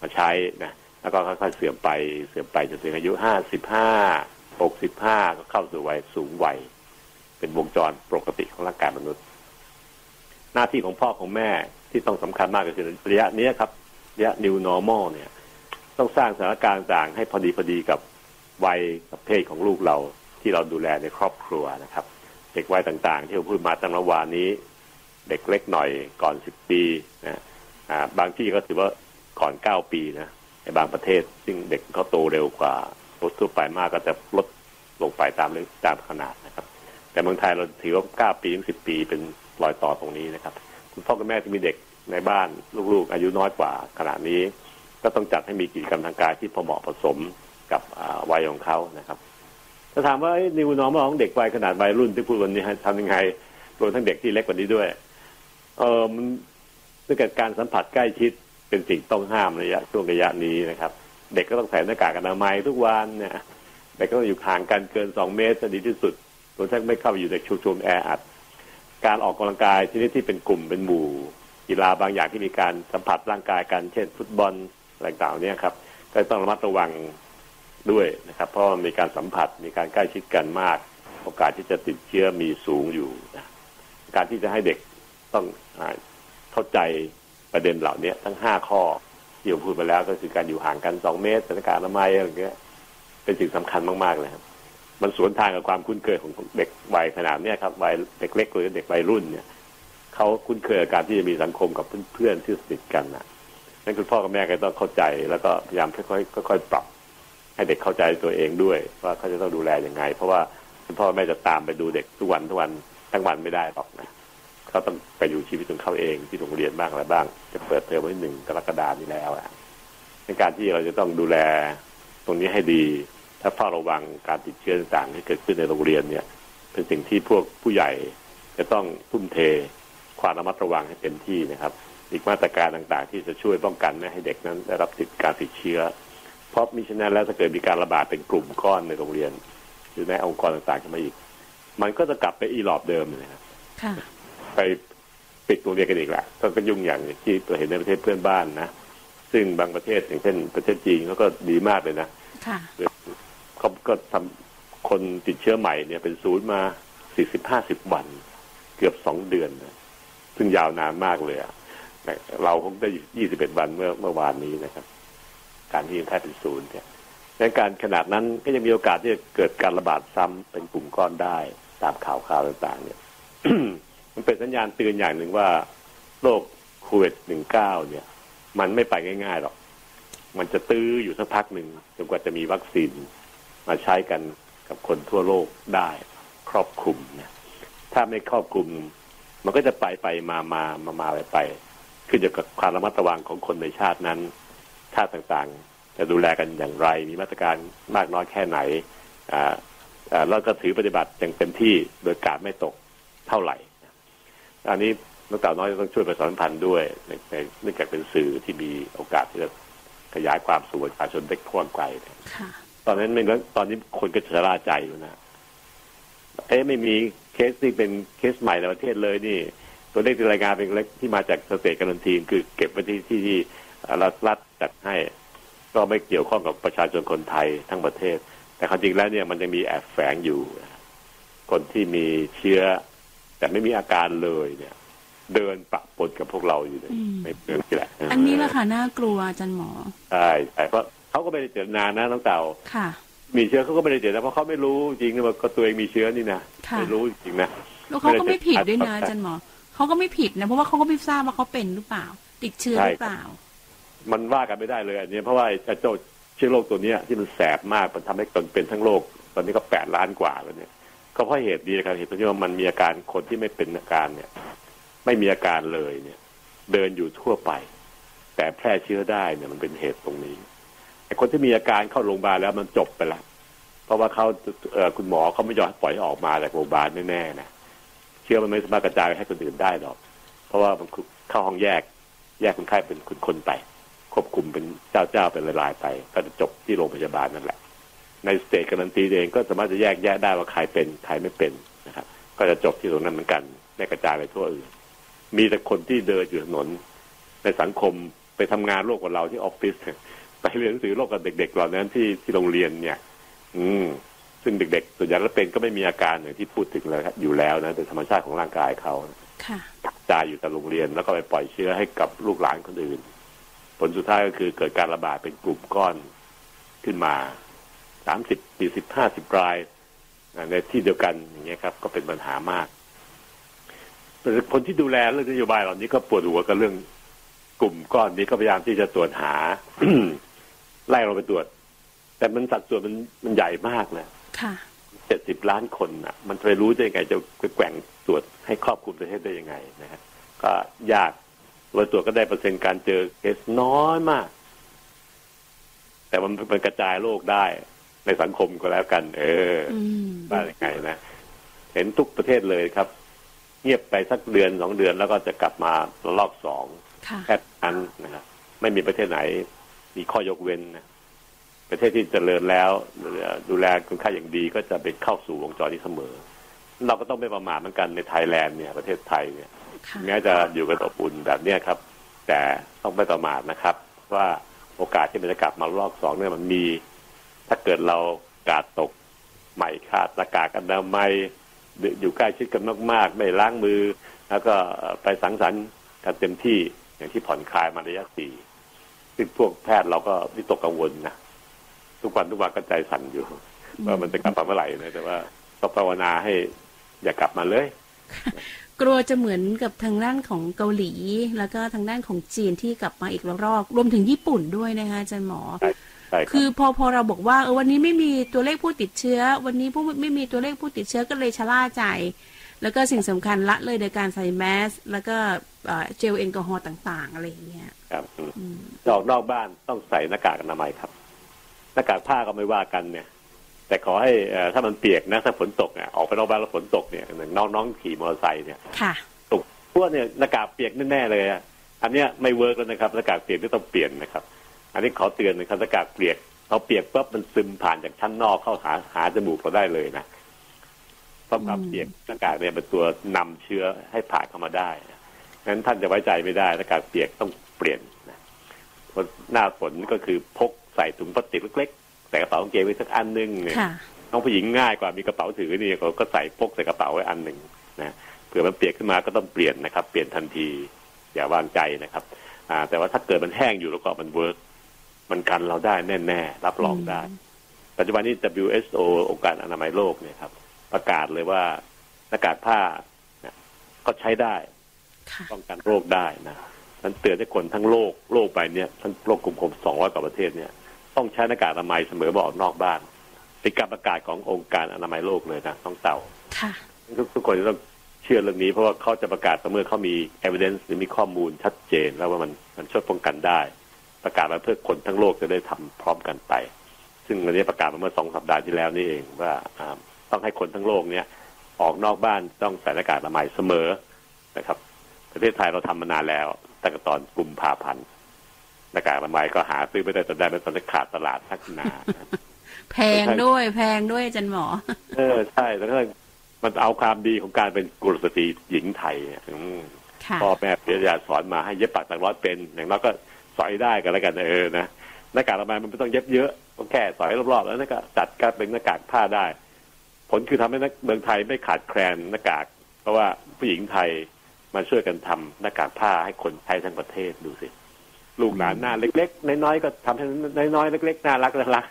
[SPEAKER 3] มาใช้นะแล้วก็ค่อยๆเสื่อมไปเสื่อมไปจนถึงอายุห้าสิบห้าหกสิบห้าก็เข้าสู่วัยสูงวัย เป็นวงจรปกติของร่างกายมนุษย์ หน้าที่ของพ่อของแม่ที่ต้องสำคัญมากก็คือระยะนี้ครับระยะ new normal เนี่ย ต้องสร้างสถานการณ์ต่างให้พอดีพอดีกับวัยกับเพศของลูกเราที่เราดูแลในครอบครัวนะครับ เด็กวัยต่างๆ ที่เราพูดมาตั้งแต่วานนี้ เด็กเล็กหน่อยก่อนสิบปีนะ อ่าบางที่ก็ถือว่าก่อนเก้าปีนะในบางประเทศ ซึ่งเด็กเขาโตเร็วกว่าทั่วไปมากก็จะลดลงไปตามเรื่องตามขนาดนะครับ แต่เมืองไทยเราถือว่าเก้าปีถึงสิบปีเป็นรอยต่อตรงนี้นะครับ คุณพ่อคุณแม่ที่มีเด็กในบ้านลูกๆ อายุน้อยกว่าขนาดนี้ ก็ต้องจัดให้มีกิจกรรมทางกายที่พอเหมาะผสมกับวัยของเขานะครับถ้าถามว่านิวนอร์มของเด็กวัยขนาดวัยรุ่นที่พูดวันนี้ทำยังไงรวมทั้งเด็กที่เล็กกว่านี้ด้วย เออมัน เรื่องการสัมผัสใกล้ชิดเป็นสิ่งต้องห้ามระยะช่วงระยะนี้นะครับ เด็กก็ต้องใส่หน้ากากอนามัยทุกวันเนี่ยเด็กก็ต้องอยู่ห่างกันเกินสองเมตรจะดีที่สุดรวมทั้งไม่เข้าไปอยู่ในชุมชนแออัดการออกกำลังกายชนิดที่เป็นกลุ่มเป็นหมู่กีฬาบางอย่างที่มีการสัมผัสร่างกายกันเช่น ฟุตบอลอะไรต่างๆเนี่ยครับ ก็ต้องระมัดระวังด้วยนะครับ เพราะมีการสัมผัสมีการใกล้ชิดกันมาก โอกาสที่จะติดเชื้อมีสูงอยู่นะการที่จะให้เด็กต้อง เข้าใจประเด็นเหล่านี้ทั้งห้าข้อที่ผมพูดไปแล้วก็คือการอยู่ห่างกันสองเมตรสถานการณ์อนามัยอะไรเงี้ย เป็นสิ่งสำคัญมากๆเลยครับ มันสวนทางกับความคุ้นเคยของเด็กวัยขนาดนี้ครับวัยเด็กเล็กหรือเด็กวัยรุ่นเนี่ยเขาคุ้นเคยกับการที่จะมีสังคมกับเพื่อนๆที่สนิทกันนะนั่นคุณพ่อกับแม่ก็ต้องเข้าใจ แล้วก็พยายามค่อยๆค่อยๆปรับ ให้เด็กเข้าใจตัวเองด้วย ว่าเขาจะต้องดูแลยังไง เพราะว่าคุณพ่อแม่จะตามไปดูเด็กทุกวันทุกวันทั้งวันไม่ได้หรอกนะ เขาต้องไปอยู่ชีวิตของเขาเองที่โรงเรียนบ้างอะไรบ้าง จะเปิดเทอมวันที่หนึ่งกรกฎาคมนี้แล้วอะในการที่เราจะต้องดูแลตรงนี้ให้ดี ถ้าเฝ้าระวังการติดเชื้อต่างๆที่เกิดขึ้นในโรงเรียนเนี่ย เป็นสิ่งที่พวกผู้ใหญ่ จะต้องทุ่มเทความระมัดระวังให้เต็มที่นะครับ อีกมาตรการต่างๆ ที่จะช่วยป้องกันไม่ให้เด็กนั้นได้รับติดการติดเชื้อ เพราะมิฉะนั้นแล้วถ้าเกิดมีการระบาดเป็นกลุ่มก้อนในโรงเรียน หรือในองค์กรต่างๆขึ้นมาอีก มันก็จะกลับไปอีหลอบเดิมเลยครับ ไปปิดโรงเรียนกันอีกแหละก็ก็ยุ่งอย่างที่เราเห็นในประเทศเพื่อนบ้านนะ ซึ่งบางประเทศอย่างเช่น ประเทศจีนเขาก็ดีมากเลยนะเขาก็ทำคนติดเชื้อใหม่เนี่ยเป็นศูนย์มาสี่สิบห้าสิบวัน เกือบสองเดือนนะซึ่งยาวนานมากเลยอะเราคงได้ยี่สิบเอ็ดวันเมื่อเมื่อวานนี้นะครับ การที่ยังแค่เป็นศูนย์เนี่ยในการขนาดนั้นก็ยังมีโอกาสที่จะเกิดการระบาดซ้ำเป็นกลุ่มก้อนได้ ตามข่าวข่าวต่าง ๆ เนี่ย มันเป็นสัญญาณเตือนอย่างหนึ่งว่าโรคโควิดหนึ่งเก้าเนี่ย มันไม่ไปง่ายๆหรอก มันจะตื้ออยู่สักพักหนึ่งจนกว่าจะมีวัคซีนมาใช้กันกับคนทั่วโลกได้ ครอบคลุมเนี่ยถ้าไม่ครอบคลุม มันก็จะไปไปมามามามาไปไปขึ้นอยู่กับความระมัดระวังของคนในชาตินั้น ชาติต่างๆ จะดูแลกันอย่างไร มีมาตรการมากน้อยแค่ไหนอ่าแล้วก็ถือปฏิบัติอย่างเต็มที่โดยการไม่ตกเท่าไหร่ อันนี้นักต่าน้อยต้องช่วยประชาสัมพันธ์ด้วยในในเนื่องจากเป็นสื่อที่มีโอกาสที่จะขยายความสู่ประชาชนได้กว้างไกลตอนนั้นไม่ตอนนี้คนก็ชะล่าใจอยู่นะเอ๊ะไม่มีเคสที่เป็นเคสใหม่ในประเทศเลยนี่ ตัวเลขที่รายงานเป็นเลขที่มาจาก state quarantine คือเก็บไว้ที่ที่ที่รัฐรัฐจัดให้ ก็ไม่เกี่ยวข้องกับประชาชนคนไทยทั้งประเทศ แต่ความจริงแล้วเนี่ยมันจะมีแอบแฝงอยู่ คนที่มีเชื้อ แต่ไม่มีอาการเลยเนี่ย เดินปะปนกับพวกเราอยู่เลยไม่เปลือกแหละ
[SPEAKER 4] อันนี้แหละค่ะน่ากลัวอาจารย์หมอ
[SPEAKER 3] ใช่ใช่เพราะเขาก็ไม่ได้เจอนานนะน้องเต่า
[SPEAKER 4] ค่ะ
[SPEAKER 3] มีเชื้อเขาก็ไม่ได้เจอนะเพราะเขาไม่รู้จริงนะว่าก็ตัวเองมีเชื้อนี่นะไม่รู้จริงนะ
[SPEAKER 4] แล้วเขาก็ไม่ผิดด้วยนะอาจารย์หมอเขาก็ไม่ผิดนะเพราะว่าเขาก็ไม่ทราบว่าเขาเป็นหรือเปล่า ติดเชื้อหรือเปล่า
[SPEAKER 3] มันว่ากันไม่ได้เลยอันนี้เพราะว่าไอ้เจ้าเชื้อโรคตัวเนี้ยที่มันแสบมากมันทำให้ตนเป็นทั้งโลกตอนนี้ก็แปดล้านกว่าแล้วเนี่ย ก็เพราะเหตุดีนะครับเหตุที่ว่ามันมีอาการคนที่ไม่เป็นอาการเนี่ย ไม่มีอาการเลยเนี่ย เดินอยู่ทั่วไป แต่แพร่เชื้อได้เนี่ยมันเป็นเหตุตรงนี้ไอ้คนที่มีอาการเข้าโรงพยาบาลแล้วมันจบไปแล้วเพราะว่าเขาเอคุณหมอเขาไม่ยอมปล่อยออกมาจากโรงพยาบาลแน่ๆนะเชื้อมันไม่สามารถกระจายให้คนอื่นได้หรอก เพราะว่ามันเข้าห้องแยก แยกคนไข้เป็นคนๆไป ควบคุมเป็นเจ้าเจ้าเป็นลายๆไป ก็จะจบที่โรงพยาบาลนั่นแหละ ในสเตจการันตีเองก็สามารถจะแยกแยะได้ว่าใครเป็นใครไม่เป็นนะครับ ก็จะจบที่ตรงนั้นเหมือนกันไม่กระจายไปทั่วอื่น มีแต่คนที่เดินอยู่ถนน ในสังคมไปทำงานโลกกับเราที่ออฟฟิศไปเรียนหนังสือโลกกับเด็กๆเหล่านั้นที่ที่โรงเรียนเนี่ย อืม ซึ่งเด็กๆส่วนใหญ่แล้วเป็นก็ไม่มีอาการอย่างที่พูดถึงเลยอยู่แล้วนะแต่ธรรมชาติของร่างกายเขาจายอยู่แต่โรงเรียนแล้วก็ไปปล่อยเชื้อให้กับลูกหลานคนอื่น ผลสุดท้ายก็คือเกิดการระบาดเป็นกลุ่มก้อนขึ้นมา สามสิบสี่สิบห้าสิบรายในที่เดียวกันอย่างเงี้ยครับ ก็เป็นปัญหามากคนที่ดูแลเรื่องนโยบายเหล่านี้ก็ปวดหัวกับเรื่องกลุ่มก้อนนี้ก็พยายามที่จะตรวจหาไล่เราไปตรวจ แต่มันสัดส่วนมันมันใหญ่มากนะเจ็ดสิบล้านคนอะ มันจะไปรู้ได้ยังไง จะไปแกว่งตรวจให้ครอบคลุมประเทศได้ยังไงนะฮะก็ยากเราตรวจก็ได้เปอร์เซ็นต์การเจอเคสน้อยมาก แต่มันมันกระจายโรคได้ ในสังคมก็แล้วกัน เออว่ายังไงนะเห็นทุกประเทศเลยครับ เงียบไปสักเดือนสองเดือนแล้วก็จะกลับมาระลอกสองแค่นั้นนะครับไม่มีประเทศไหน มีข้อยกเว้นนะประเทศที่เจริญแล้ว ดูแลคนไข้อย่างดีก็จะเป็นเข้าสู่วงจรนี้เสมอ เราก็ต้องไม่ประมาทเหมือนกันในไทยแลนด์เนี่ย ประเทศไทยเนี่ยแม้จะอยู่กันอบอุ่นแบบเนี้ยครับ แต่ต้องไม่ประมาทนะครับ ว่าโอกาสที่มันจะกลับมารอบสองเนี่ยมันมี ถ้าเกิดเรากาดตกใหม่ขาดหน้ากากอนามัยอยู่ใกล้ชิดกันมากๆ ไม่ล้างมือ แล้วก็ไปสังสรรค์กันเต็มที่อย่างที่ผ่อนคลายมาระยะสี่ซึ่งพวกแพทย์เราก็วิตกกังวลนะทุกวันทุกวันก็ใจสั่นอยู่ว่ามันจะกลับมาเมื่อไหร่นะแต่ว่าต้องภาวนาให้อย่ากลับมาเลย
[SPEAKER 4] กลัวจะเหมือนกับทางด้านของเกาหลี แล้วก็ทางด้านของจีนที่กลับมาอีกรอบรวมถึงญี่ปุ่นด้วยนะคะอาจารย์หมอ คือพอพอเราบอกว่าเออวันนี้ไม่มีตัวเลขผู้ติดเชื้อ วันนี้ผู้ไม่มีตัวเลขผู้ติดเชื้อก็เลยชะล่าใจ แล้วก็สิ่งสำคัญละเลยโดยการใส่แมส แล้วก็เจลแอลกอฮอล์ต่าง ๆ อะไรอย่างเงี้ย
[SPEAKER 3] ครับออกนอกบ้านต้องใส่หน้ากากอนามัยครับหน้ากากผ้าก็ไม่ว่ากันเนี่ย แต่ขอให้ถ้ามันเปียกนะถ้าฝนตกเนี่ยออกไปนอกบ้านแล้วฝนตกเนี่ยน้องน้องขี่มอเตอร์ไซค์เนี่ยตกพวกเนี่ยหน้ากากเปียกแน่ๆเลยอันเนี้ยไม่ work แล้วนะครับหน้ากากเปียกที่ต้องเปลี่ยนนะครับ อันนี้ขอเตือนนะครับหน้ากากเปียกพอเปียกปุ๊บมันซึมผ่านจากชั้นนอกเข้าหาหาจมูกเราได้เลยนะเพราะความเปียกหน้ากากเนี่ยเป็นตัวนำเชื้อให้ผ่านเข้ามาได้งั้นท่านจะไว้ใจไม่ได้หน้ากากเปียกต้องเปลี่ยนนะหน้าฝนก็คือพกใส่ถุงพลาสติกเล็กๆแต่กระเป๋ากางเกงไว้สักอันนึงเนี่ยน้องผู้หญิงง่ายกว่ามีกระเป๋าถือนี่เขาก็ใส่พกใส่กระเป๋าไว้อันหนึ่งนะเผื่อมันเปียกขึ้นมาก็ต้องเปลี่ยนนะครับ เปลี่ยนทันที อย่าวางใจนะครับ อ่า แต่ว่าถ้าเกิดมันแห้งอยู่แล้วก็มัน work มันกันเราได้แน่ๆรับรองได้ ปัจจุบันนี้ WSO องค์การอนามัยโลกเนี่ยครับ ประกาศเลยว่าหน้ากากผ้าเนี่ยก็ใช้ได้ป้องกันโรคได้นะมันเตือนให้คนทั้งโลกโลกไปเนี่ยทั้งโลกกลุ่มๆสองร้อยกว่าประเทศเนี่ย ต้องใช้หน้ากากอนามัยเสมอเมื่อออกนอกบ้านเป็นการประกาศขององค์การอนามัยโลกเลยนะต้องเต่าทุกทุกคนต้องเชื่อเรื่องนี้เพราะว่าเขาจะประกาศเมื่อเขามี evidence หรือมีข้อมูลชัดเจนแล้วว่ามันมันช่วยป้องกันได้ ประกาศมาเพื่อคนทั้งโลกจะได้ทำพร้อมกันไป ซึ่งอันนี้ประกาศมาเมื่อสองสัปดาห์ที่แล้วนี่เองว่าต้องให้คนทั้งโลกเนี่ยออกนอกบ้านต้องใส่หน้ากากอนามัยเสมอนะครับ ประเทศไทยเราทำมานานแล้วตั้งแต่ตอนกุมภาพันธ์หน้ากากอนามัยก็หาซื้อไม่ได้ตอนได้ไม่ตอนนี้ขาดตลาดทักนา
[SPEAKER 4] แพงด้วยแพงด้วยจันหมอ
[SPEAKER 3] เออใช่แล้วก็มันเอาความดีของการเป็นกุลสตรีหญิงไทยพ่อแม่เพียรสอนมาให้เย็บปักตักร้อยเป็น อย่างน้อยก็ สอยได้กันแล้วกันเออนะหน้ากากอนามัยมันไม่ต้องเย็บเยอะก็แค่สอยรอบๆแล้วนั่นก็จัดการเป็นหน้ากากผ้าได้ ผลคือทำให้นักเมืองไทยไม่ขาดแคลนหน้ากาก เพราะว่าผู้หญิงไทยมาช่วยกันทำหน้ากากผ้าให้คนไทยทั้งประเทศดูสิลูกหลานหน้าเล็กๆ น้อยๆก็ทำให้น้อยๆเล็กๆน่ารักน่ารัก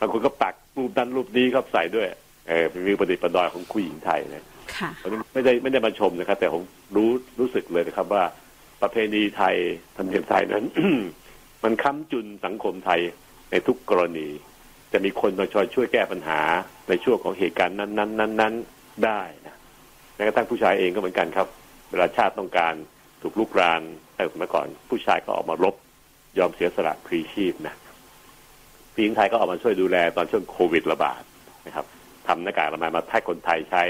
[SPEAKER 3] บางคนก็ปักรูปนั้นรูปนี้เข้าใส่ด้วยเออเป็นวิวประดิษฐ์ประดอยของผู้หญิงไทยนะค่ะไม่ได้ไม่ได้มาชมนะครับ แต่ผมรู้รู้สึกเลยนะครับว่า ประเพณีไทยธรรมเนียมไทยนั้น มันค้ำจุนสังคมไทยในทุกกรณี จะมีคนมาช่วยช่วยแก้ปัญหาในช่วงของเหตุการณ์นั้นนั้นนั้นนั้นได้นะแม้กระทั่งผู้ชายเองก็เหมือนกันครับ เวลาชาติต้องการถูกลุกรานแต่เมื่อก่อน ผู้ชายก็ออกมารบ ยอมเสียสละพรีชีพนะผู้หญิงไทยก็ออกมาช่วยดูแลตอนช่วงโควิดระบาดนะครับทำหน้ากากอนามัยมาให้คนไทยใช้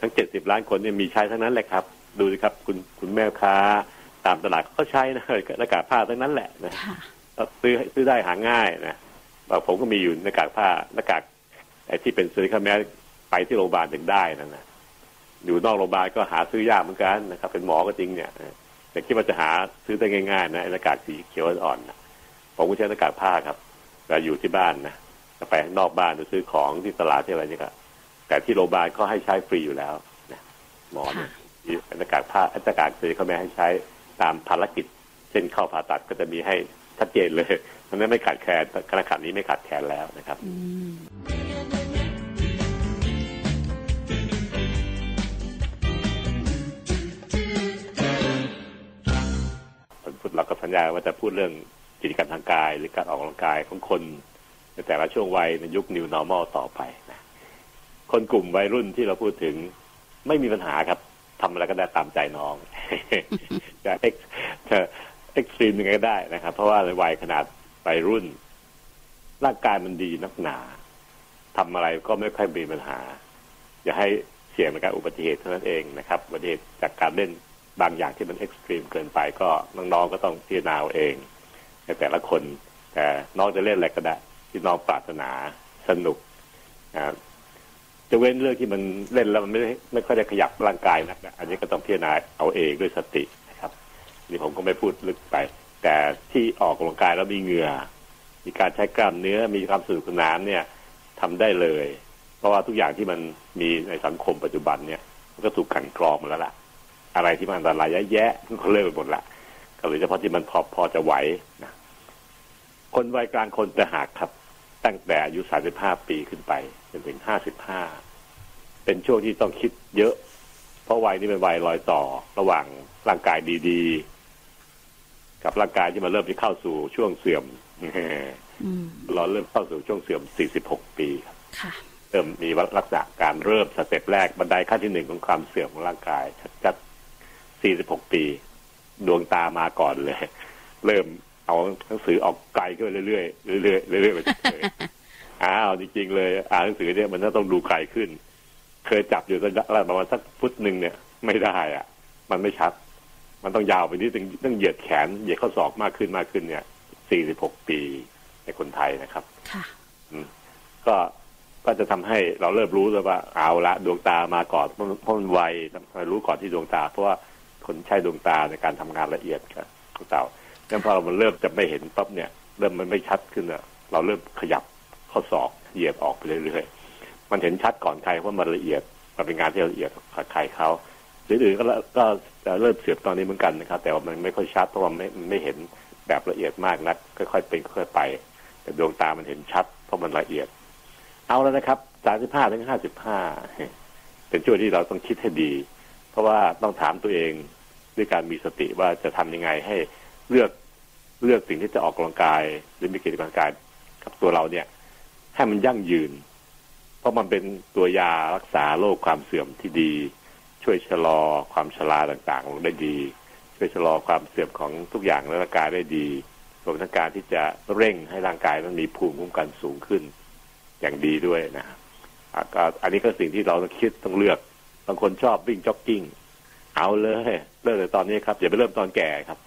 [SPEAKER 3] ทั้งเจ็ดสิบล้านคนเนี่ยมีใช้ทั้งนั้นแหละครับ ดูสิครับ คุณคุณแม่ค้า ตามตลาดก็ใช้นะหน้ากากผ้าทั้งนั้นแหละนะซื้อซื้อได้หาง่ายนะบอกผมก็มีอยู่หน้ากากผ้าหน้ากากไอ้ที่เป็นซิลิคอนแมสไปที่โรงพยาบาลถึงได้นั่นนะอยู่นอกโรงพยาบาลก็หาซื้อยากเหมือนกันนะครับ เป็นหมอก็จริงเนี่ยแต่คิดว่าจะหาซื้อได้ง่ายๆนะหน้ากากสีเขียวอ่อนนะผมก็ใช้หน้ากากผ้าครับแต่อยู่ที่บ้านนะไปนอกบ้านไปซื้อของที่ตลาดที่อะไรนี่ก็แต่ที่โรงพยาบาลเขาให้ใช้ฟรีอยู่แล้วนะหมอเนี่ยหน้ากากผ้าหน้ากากสีเขาไม่ให้ใช้ ตามภารกิจ เช่นเข้าผ่าตัดก็จะมีให้ชัดเจนเลยมันไม่ขาดแคลนขณะขันนี้ไม่ขาดแคลนแล้วนะครับเราก็สัญญาว่าจะพูดเรื่องกิจกรรมทางกาย หรือการออกกำลังกายของคนในแต่ละช่วงวัยในยุค New Normal ต่อไปนะคนกลุ่มวัยรุ่นที่เราพูดถึงไม่มีปัญหาครับ ทำอะไรก็ได้ตามใจน้องจะเอ็กจะเอ็กซ์ตรีมยังไงก็ได้นะครับ เพราะว่าในวัยขนาดวัยรุ่น ร่างกายมันดีนักหนาทำอะไรก็ไม่ค่อยมีปัญหา อย่าให้เสี่ยงในการอุบัติเหตุเท่านั้นเองนะครับอุบัติเหตุจากการเล่นบางอย่างที่มันเอ็กซ์ตรีมเกินไปก็น้องๆก็ต้องพิจารณาเองในแต่ละคน แต่น้องจะเล่นอะไรก็ได้ ที่น้องปรารถนาสนุกนะ จะเว้นเรื่องที่มันเล่นแล้วมันไม่ไม่ค่อยได้ขยับร่างกายนะอันนี้ก็ต้องพิจารณาเอาเองด้วยสตินะครับนี่ผมก็ไม่พูดลึกไป แต่ที่ออกกำลังกายแล้วมีเหงื่อ มีการใช้กล้ามเนื้อมีความสนุกสนานเนี่ยทำได้เลย เพราะว่าทุกอย่างที่มันมีในสังคมปัจจุบันเนี่ยมันก็ถูกกันกรองมาแล้วล่ะ อะไรที่มันอันตรายแย่ๆก็เลิกไปหมดละก็เลยเฉพาะที่มันพอพอจะไหวนะคนวัยกลางคนจะหักครับ ตั้งแต่อายุสามสิบห้าปีขึ้นไปจนถึงห้าสิบห้า เป็นช่วงที่ต้องคิดเยอะ เพราะวัยนี้เป็นวัยรอยต่อ ระหว่างร่างกายดีๆ กับร่างกายที่มันเริ่มที่เข้าสู่ช่วงเสื่อมเราเริ่มเข้าสู่ช่วงเสื่อมสี่สิบหกปีครับเริ่มมีลักษณะการเริ่มสเต็ปแรกบันไดขั้นที่หนึ่งของความเสื่อมของร่างกายชัดๆสี่สิบหกปี ดวงตามาก่อนเลย เริ่มเอาหนังสือออกไกลขึ้นเรื่อยๆเรื่อยๆเรื่อยๆไปเลยอ้าวจริงๆเลย อ่านหนังสือเนี่ยมันต้องดูไกลขึ้น เคยจับอยู่ระยะประมาณสักฟุตหนึ่งเนี่ยไม่ได้อะ มันไม่ชัด มันต้องยาวไปนิดนึงต้องเหยียดแขนเหยียดข้อศอกมากขึ้นมากขึ้นเนี่ยสี่สิบหกปีในคนไทยนะครับค่ะก็ก็จะทำให้เราเริ่มรู้เลยว่าเอาละดวงตามาก่อนเพราะมันไวรู้ก่อนที่ดวงตา เพราะว่าคนใช้ดวงตาในการทำงานละเอียดครับของเต่างั้นพอเรามันเริ่มจะไม่เห็นปั๊บเนี่ย เริ่มมันไม่ชัดขึ้นอะเราเริ่มขยับขข้อศอกเหยียบออกไปเรื่อยๆ มันเห็นชัดก่อนใครว่ามันละเอียดมันเป็นงานที่ละเอียดใครเขาหรืออื่นก็ก็เริ่มเสียบตอนนี้เหมือนกันนะครับ แต่ว่ามันไม่ค่อยชัดเพราะว่าไม่ไม่เห็นแบบละเอียดมากนักค่อยๆเป็นค่อยๆไป แต่ดวงตามันเห็นชัด เพราะมันละเอียด เอาแล้วนะครับสามสิบห้าถึงห้าสิบห้าเป็นช่วงที่เราต้องคิดให้ดี เพราะว่าต้องถามตัวเองด้วยการมีสติว่าจะทำยังไงให้เลือกเลือกสิ่งที่จะออกกำลังกาย หรือมีกิจกรรมกายกับตัวเราเนี่ย ให้มันยั่งยืน เพราะมันเป็นตัวยารักษาโรคความเสื่อมที่ดี ช่วยชะลอความชราต่างๆลงได้ดี ช่วยชะลอความเสื่อมของทุกอย่างในร่างกายได้ดีรวมทั้งการที่จะเร่งให้ร่างกายมันมีภูมิคุ้มกันสูงขึ้น อย่างดีด้วยนะก็อันนี้ก็สิ่งที่เราต้องคิดต้องเลือกบางคนชอบวิ่งจ็อกกิ้งเอาเลยเริ่มแต่ตอนนี้ครับอย่าไปเริ่มตอนแก่ครับ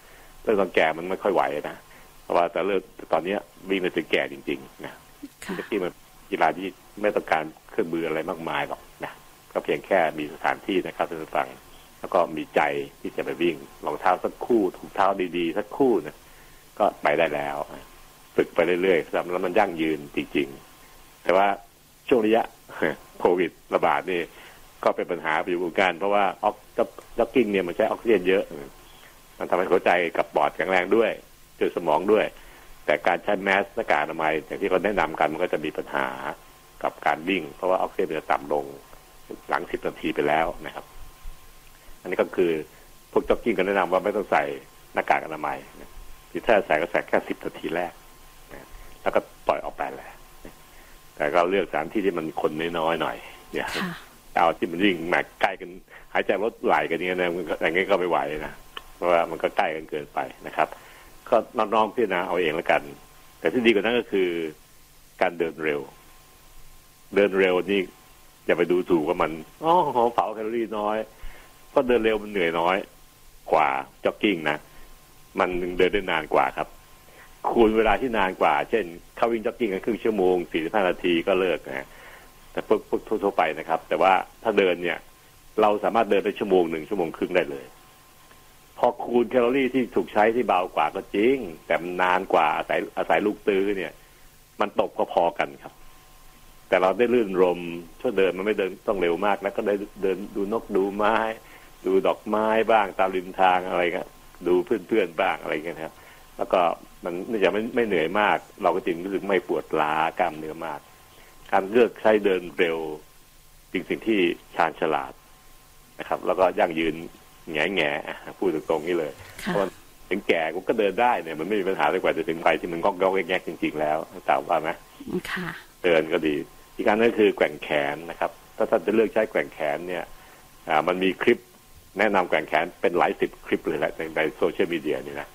[SPEAKER 3] เริ่มตอนแก่มันไม่ค่อยไหวนะเพราะว่าแต่เริ่มตอนนี้วิ่งไปถึงแก่จริง ๆ นะจ็อกกิ้งมันกีฬาที่ ไม่ต้องการเครื่องมืออะไรมากมายหรอกนะก็เพียงแค่มีสถานที่นะครับท่านฟัง แล้วก็มีใจที่จะไปวิ่งรองเท้าสักคู่ถุงเท้าดีๆ สักคู่นะก็ไปได้แล้วฝึกไปเรื่อยๆแล้วมันยั่งยืนจริงๆ แต่ว่าช่วงระยะโควิดระบาดนี่ก็เป็นปัญหาไปอยู่กันเพราะว่าออกจ็อกกิ้งเนี่ยมันใช้ออกซิเจนเยอะ มันทำให้หัวใจกับปอดแข็งแรงด้วยช่วยสมองด้วย แต่การใช้แมสหน้ากากอนามัยอย่างที่เขาแนะนำกันมันก็จะมีปัญหา กับการวิ่ง เพราะว่าออกซิเจนจะต่ำลงหลังสิบนาทีไปแล้วนะครับ อันนี้ก็คือพวกจ็อกกิ้งก็แนะนำว่าไม่ต้องใส่หน้ากากอนามัยที่ถ้าใส่ก็ใส่แค่สิบนาทีแรกแล้วก็ปล่อยออกไปแหละแต่ก็เลือกสถานที่ที่มันคนน้อยๆหน่อย เนี่ยเอาที่มันยิ่งแมกใกล้กันหายใจรถไหลกันอย่างนี้นะอย่างนี้ก็ไม่ไหวนะเพราะว่ามันก็ใกล้กันเกินไปนะครับ ก็น้องๆพี่นะเอาเองแล้วกัน แต่ที่ดีกว่านั้นก็คือการเดินเร็ว เดินเร็วนี่อย่าไปดูถูกว่ามันอ๋อหอมเผาแคลอรี่น้อยเพราะเดินเร็วมันเหนื่อยน้อย กว่าจ็อกกิ้งนะ มันเดินได้นานกว่าครับ คูณเวลาที่นานกว่า เช่นเข้าวิ่งจ็อกกิ้งกันครึ่งชั่วโมงสี่สิบห้านาทีก็เลิกนะแต่พวกพวกทั่วไปนะครับ แต่ว่าถ้าเดินเนี่ย เราสามารถเดินไปชั่วโมงหนึ่งชั่วโมงครึ่งได้เลย พอคูณแคลอรี่ที่ถูกใช้ที่เบากว่าก็จริง แต่มันนานกว่าอาศัยอาศัยลูกตื้อเนี่ย มันตกพอๆกันครับ แต่เราได้ลื่นลมช่วยเดินมันไม่เดินต้องเร็วมากแล้วก็ได้เดินดูนกดูไม้ ดูดอกไม้บ้างตามริมทางอะไรเงี้ยดูเพื่อนๆบ้างอะไรเงี้ยครับ แล้วก็มันไม่จะไม่ไม่เหนื่อยมาก เราก็จริงรู้สึกไม่ปวดล้ากล้ามเนื้อมาก การเลือกใช้เดินเร็วจริงสิ่งที่ชาญฉลาดนะครับ แล้วก็ยั่งยืนแง่แง่พูดตรงๆนี่เลยเพราะถึงแก่ก็เดินได้เนี่ยมันไม่มีปัญหาเลยกว่าจะถึงไปที่มันก็กแงกจริง ๆ แล้วตามว่าไหมค่ะเดินก็ดี อีกการนึงคือแกว่งแขนนะครับ ถ้าท่านจะเลือกใช้แกว่งแขนเนี่ยมันมีคลิปแนะนำแกว่งแขนเป็นหลายสิบคลิปเลยแหละในโซเชียลมีเดียนี่นะ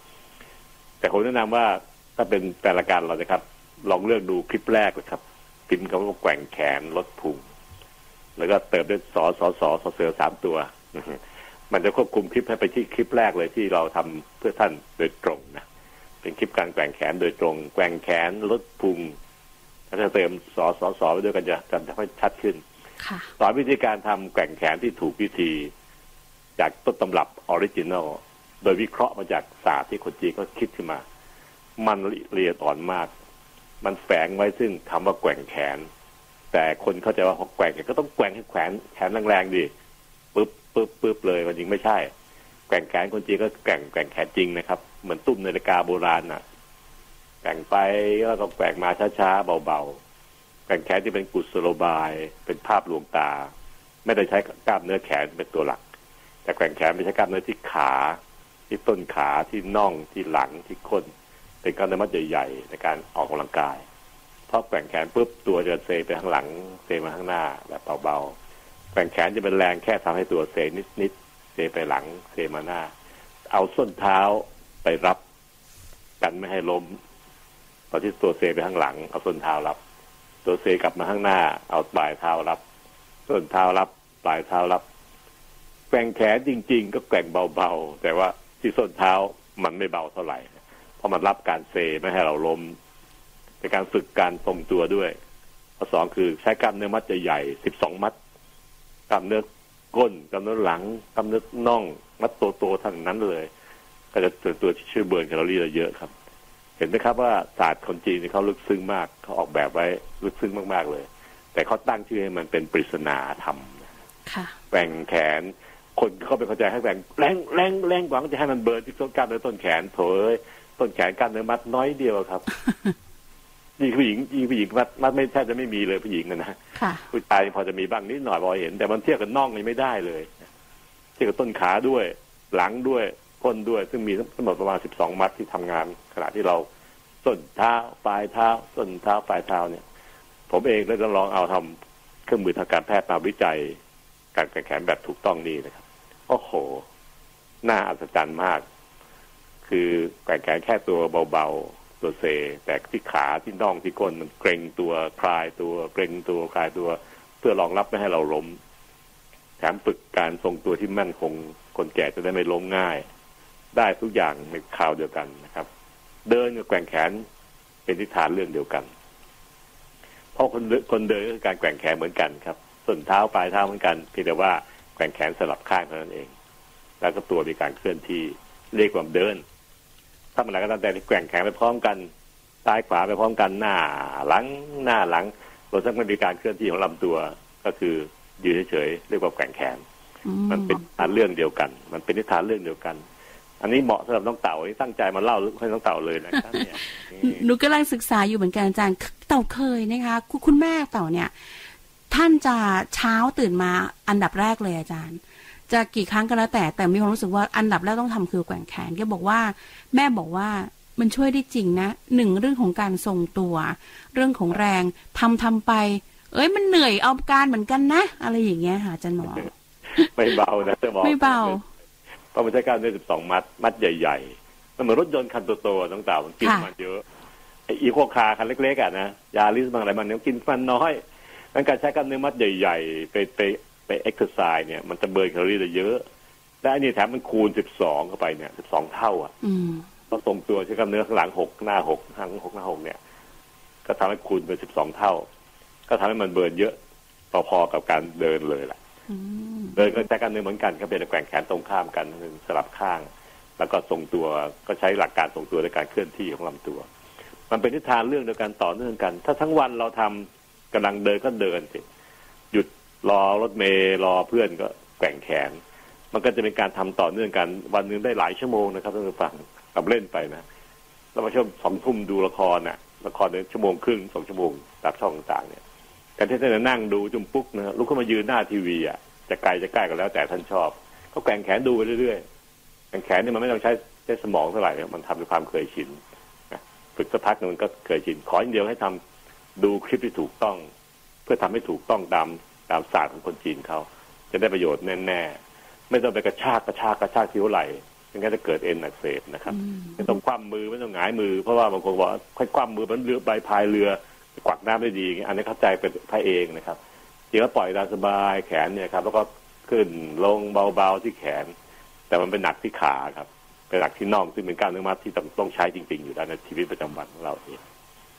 [SPEAKER 3] แต่ผมแนะนำว่าถ้าเป็นแต่ละการเรานะครับ ลองเลือกดูคลิปแรกเลยครับพิมพ์คำว่าแกว่งแขนลดพุงแล้วก็เติมด้วยสอสอสอสอเสือสามตัวมันจะควบคุมคลิปให้ไปที่คลิปแรกเลยที่เราทำเพื่อท่านโดยตรงนะเป็นคลิปการแกว่งแขนโดยตรง แกว่งแขนลดพุง ถ้าจะเติมสอสอสอไปด้วยกันจะจะทำให้ชัดขึ้นสอนวิธีการทำแกว่งแขนที่ถูกวิธี จากต้นตำรับ originalโดยวิเคราะห์มาจากศาสตร์ที่คนจีนก็คิดขึ้นมา มันละเอียดอ่อนมาก มันแฝงไว้ซึ่งคำว่าแกว่งแขน แต่คนเข้าใจว่าพอแกว่งก็ต้องแกว่งให้แขนแขนแรงๆดิปึ๊บปึ๊บปึ๊บเลยมันจริงไม่ใช่ แกว่งแขนคนจริงก็แกว่งแกว่งแขนจริงนะครับ เหมือนตุ้มนาฬิกาโบราณน่ะ แกว่งไปแล้วก็แกว่งมาช้าๆเบาๆแกว่งแขนที่เป็นกุศโลบาย เป็นภาพลวงตา ไม่ได้ใช้กล้ามเนื้อแขนเป็นตัวหลัก แต่แกว่งแขนไม่ใช่กล้ามเนื้อที่ขา ที่ต้นขาที่น่องที่หลังที่ก้น เป็นกล้ามเนื้อมัดใหญ่ๆในการออกกำลังกายพอแกว่งแขนปุ๊บตัวจะเซไปข้างหลังเซมาข้างหน้าแบบเบาๆแกว่งแขนจะเป็นแรงแค่ทำให้ตัวเซนิดๆเซไปหลังเซมาหน้า เอาส้นเท้าไปรับกันไม่ให้ล้ม ตอนที่ตัวเซไปข้างหลัง เอาส้นเท้ารับ ตัวเซกลับมาข้างหน้า เอาปลายเท้ารับ ส้นเท้ารับ ปลายเท้ารับแกว่งแขนจริง ๆ ก็แกว่งเบาๆ แต่ว่าที่ส้นเท้ามันไม่เบาเท่าไหร่ เพราะมันรับการเซไม่ให้เราล้มเป็นการฝึกการทรงตัวด้วยข้อสองคือใช้กล้ามเนื้อมัดใหญ่สิบสองมัดกล้ามเนื้อก้นกล้ามเนื้อหลังกล้ามเนื้อน่อง มัดโตๆทั้งนั้นเลย ก็จะเป็นตัวที่ช่วยเบิร์นแคลอรี่เราเยอะครับ ห็นไหมครับว่าศาสตร์คนจีนเขาลึกซึ้งมากเขาออกแบบไว้ลึกซึ้งมากๆเลย แต่เขาตั้งชื่อให้มันเป็นปริศนาธรรมแกว่งแขน คนเขาไปเข้าใจให้แกว่งแรงแรงแรงหวังจะให้มัน burn ที่ต้นกล้ามเนื้อต้นแขนโถต้นแขนกล้ามเนื้อมัดน้อยเดียวครับยิ่งผู้หญิงยิ่งผู้หญิงมัดมัดไม่แทบจะไม่มีเลยผู้หญิงนะผู้ชายพอจะมีบ้างนิดหน่อยพอเห็น แต่มันเทียบกับน่องนี่ไม่ได้เลยเทียบกับต้นขาด้วย หลังด้วยก้นด้วย ซึ่งมีทั้งหมดประมาณสิบสองมัดที่ทำงาน ขณะที่เราส้นเท้าปลายเท้าส้นเท้าปลายเท้าเนี่ย ผมเองได้ลองเอาทำเครื่องมือทางการแพทย์มาวิจัย การแข่งขันแบบถูกต้องนี่นะครับโอ้โหน่าอัศจรรย์มาก คือแข่งขันแค่ตัวเบาๆตัวเซ แต่ที่ขาที่น่องที่ก้นมันเกรงตัวคลายตัวเกรงตัวคลายตัว เพื่อรองรับไม่ให้เราล้มแถมฝึกการทรงตัวที่มั่นคงคนแก่จะได้ไม่ล้มง่าย ได้ทุกอย่างในคราวเดียวกันนะครับ เดินกับแกว่งแขนเป็นทิศทางเรื่องเดียวกัน เพราะคนคนเดินก็คือการแกว่งแขนเหมือนกันครับส่วนเท้าปลายเท้าเหมือนกันเพียงแต่ว่าแกว่งแขนสลับข้างเท่านั้นเอง แล้วก็ตัวมีการเคลื่อนที่เรียกว่าเดิน ถ้ามันอะไรก็ตามแต่ที่แกว่งแขนไปพร้อมกันซ้ายขวาไปพร้อมกันหน้าหลังหน้าหลังรวมทั้งมันมีการเคลื่อนที่ของลำตัวก็คือยืนเฉยๆเรียกว่าแกว่งแขน มันเป็นฐานเรื่องเดียวกัน มันเป็นนิทานเรื่องเดียวกัน อันนี้เหมาะสำหรับน้องเต่าที่ตั้งใจมาเล่าให้น้องเต่าเลยนะครับเนี่ย
[SPEAKER 4] หนูกำลังศึกษาอยู่เหมือนกันอาจารย์เต่าเคยนะคะคุณแม่เต่าเนี่ย ท่านจะเช้าตื่นมาอันดับแรกเลยอาจารย์ จะกี่ครั้งก็แล้วแต่แต่มีความรู้สึกว่าอันดับแรกต้องทำคือแกว่งแขนแกบอกว่า แม่บอกว่ามันช่วยได้จริงนะหนึ่งเรื่องของการทรงตัว เรื่องของแรงทำทำไป เอ้ยมันเหนื่อยเอาการเหมือนกันนะ อะไรอย่างเงี้ยค่ะอาจารย์หมอ
[SPEAKER 3] ไม่เบานะจะบอก
[SPEAKER 4] ไม่เบา
[SPEAKER 3] เพราะมันใช้กล้ามเนื้อสิบสองมัด มัดใหญ่ๆมันเหมือนรถยนต์คันโตๆต่างๆมันกินมันเยอะไอ้ eco car คันเล็กๆอะนะ Yaris บางอะไรมันเนี่ยกินมันน้อยงั้นการใช้กล้ามเนื้อมัดใหญ่ๆไปไปไปเอ็กซ์ไซส์เนี่ยมันจะ burn แคลอรี่ได้เยอะและอันนี้แถมมันคูณสิบสองเข้าไปเนี่ยสิบสองเท่าอะก็ทรงตัวใช้กล้ามเนื้อข้างหลังหกหน้าหกข้างหกหน้าหกเนี่ย ก็ทำให้คูณเป็นสิบสองเท่า ก็ทำให้มันเบิร์นเยอะพอๆกับการเดินเลยแหละ เดินก็ใช้กันเนื้อเหมือนกันก็เป็นแกว่งแขนตรงข้ามกันสลับข้าง แล้วก็ทรงตัวก็ใช้หลักการทรงตัวในการเคลื่อนที่ของลำตัว มันเป็นทิศทางเรื่องเดียวกันต่อเนื่องกัน ถ้าทั้งวันเราทำกำลังเดินก็เดินสิหยุดรอรถเมย์รอเพื่อนก็แกว่งแขน มันก็จะเป็นการทำต่อเนื่องกัน วันนึงได้หลายชั่วโมงนะครับท่านผู้ฟังกับเล่นไปนะเรามาชมสองทุ่มดูละครน่ะละครเนี่ยชั่วโมงครึ่งสองชั่วโมงตามช่องต่างๆเนี่ย การที่ท่านนั่งดูจุ่มปุ๊กนะลุกขึ้นมายืนหน้าทีวีอะจะไกลจะใกล้ก็แล้วแต่ท่านชอบ ก็แกว่งแขนดูไปเรื่อยๆแกว่งแขนนี่มันไม่ต้องใช้ใช้สมองเท่าไหร่มันทำด้วยความเคยชินฝึกสักพักนึงมันก็เคยชินขออย่างเดียวให้ทำดูคลิปที่ถูกต้อง เพื่อทำให้ถูกต้องตามตามศาสตร์ของคนจีนเขาจะได้ประโยชน์แน่ๆไม่ต้องไปกระชากกระชากกระชากที่หัวไหล่ไม่งั้นจะเกิดเอ็นอักเสบนะครับไม่ต้องคว่ำมือไม่ต้องหงายมือ เพราะว่าบางคนบอกค่อยคว่ำมือมันเรือใบพายเรือ กวักน้ำได้ดี อันนี้เข้าใจเป็นพระเองนะครับจริงแล้วปล่อยตามสบายแขนเนี่ยครับแล้วก็ขึ้นลงเบาๆที่แขน แต่มันเป็นหนักที่ขาครับ เป็นหนักที่น่องซึ่งเป็นกล้ามเนื้อมัดที่ต้องต้องใช้จริง ๆ อยู่ในชีวิตประจำวันของเราเอง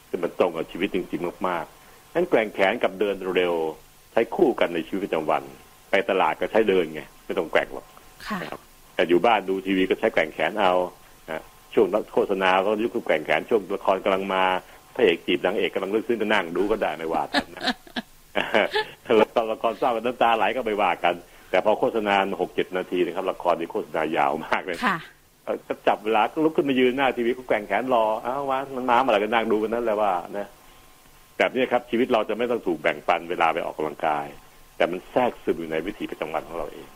[SPEAKER 3] ซึ่งมันตรงกับชีวิตจริง ๆ มากๆนั้นแกว่งแขนกับเดินเร็วใช้คู่กันในชีวิตประจำวัน ไปตลาดก็ใช้เดินไงไม่ต้องแกว่งหรอกครับแต่อยู่บ้านดูทีวีก็ใช้แกว่งแขนเอาช่วงโฆษณาก็ยุคแกว่งแขนช่วงละครกำลังมา พระเอกจีบนางเอกกำลังลึกซึ้งก็นั่งดูก็ได้ไม่ว่ากันนะแล้วตอนละครเศร้ากันน้ำตาไหลก็ไม่ว่ากัน แต่พอโฆษณาหกเจ็ดนาทีนะครับละครนี่โฆษณายาวมากเลยก็จับเวลาก็ลุกขึ้นมายืนหน้าทีวีก็แกว่งแขนรออ้าววะมันน้ำอะไรก็นั่งดูกันนั่นแหละว่านะแบบนี้ครับ ชีวิตเราจะไม่ต้องถูกแบ่งปันเวลาไปออกกำลังกาย แต่มันแทรกซึมอยู่ในวิถีประจำวันของเราเอง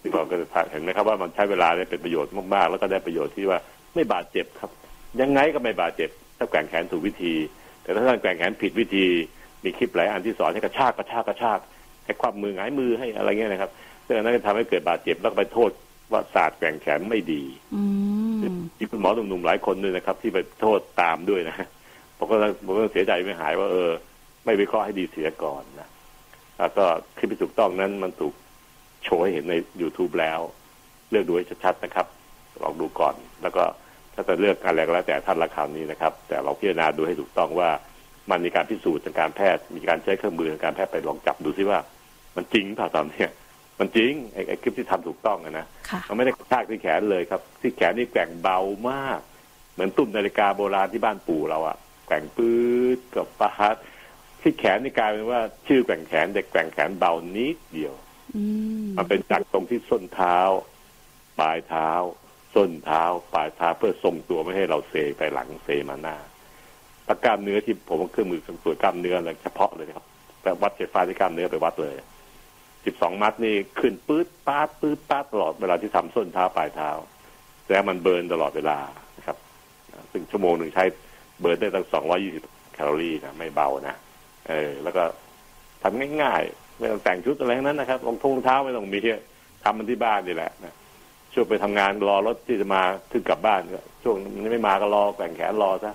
[SPEAKER 3] ที่เราก็จะเห็นไหมครับว่ามันใช้เวลาได้เป็นประโยชน์มากๆ แล้วก็ได้ประโยชน์ที่ว่าไม่บาดเจ็บครับ ยังไงก็ไม่บาดเจ็บ ถ้าแกว่งแขนถูกวิธี แต่ถ้าท่านแกว่งแขนผิดวิธี มีคลิปหลายอันที่สอนให้กระชากกระชากกระชากให้ความมือหงายมือให้อะไรเงี้ยนะครับซึ่งนั้นจะทำให้เกิดบาดเจ็บแล้วไปโทษว่าศาสตร์แกว่งแขนไม่ดีที่คุณหมอหนุ่มๆหลายคนด้วยนะครับ ที่ไปโทษตามด้วยนะผมก็ผมก็เสียใจไม่หายว่า เออ ไม่วิเคราะห์ให้ดีเสียก่อนนะแล้วก็คลิปที่ถูกต้องนั้นมันถูกโชว์ให้เห็นใน youtube แล้ว เลือกดูให้ชัดๆนะครับลองดูก่อน แล้วก็ ถ้าจะเลือกอะไรก็แล้วแต่ท่านละคำนี้นะครับ แต่เราพิจารณาดูให้ถูกต้องว่ามันมีการพิสูจน์ทางการแพทย์มีการใช้เครื่องมือทางการแพทย์ไปลองจับดูซิว่า มันจริงเปล่าตอนนี้มันจริงไอ้คลิปที่ทำถูกต้องนะมันไม่ได้กระชากที่แขนเลยครับ ที่แขนนี่แกว่งเบามาก เหมือนตุ้มนาฬิกาโบราณที่บ้านปู่เราอะแกว่งปื๊ดกับปาร์ตที่แขนนี่กลายเป็นว่า ชื่อแกว่งแขนเด็กแกว่งแขนเบานิดเดียวมันเป็นจากตรงที่ส้นเท้า ปลายเท้า ส้นเท้าปลายเท้าเพื่อทรงตัวไม่ให้เราเซไปหลังเซมาหน้าตะกล้ามเนื้อที่ผมเครื่องมือตรวจกล้ามเนื้อเฉพาะเลยครับแต่วัดไฟฟ้าที่กล้ามเนื้อไปวัดเลยสิบสองมัดนี่ขึ้นปื๊ดป้าปื๊ดป้าตลอดเวลาที่ทำส้นเท้าปลายเท้าแต่มันเบิร์นตลอดเวลานะครับ ซึ่งชั่วโมงหนึ่งใช้เบิร์นได้ตั้งสองร้อยี่สิบแคลอรี่นะไม่เบานะเออ แล้วก็ทำง่ายๆไม่ต้องแต่งชุดอะไรทั้งนั้นนะครับรองทงเท้าไม่ต้องมีทำมันที่บ้านนี่แหละนะ ช่วงไปทำงานรอรถที่จะมาถึงกลับบ้านก็ช่วงนี้ไม่มาก็รอแข่งแขนรอซะ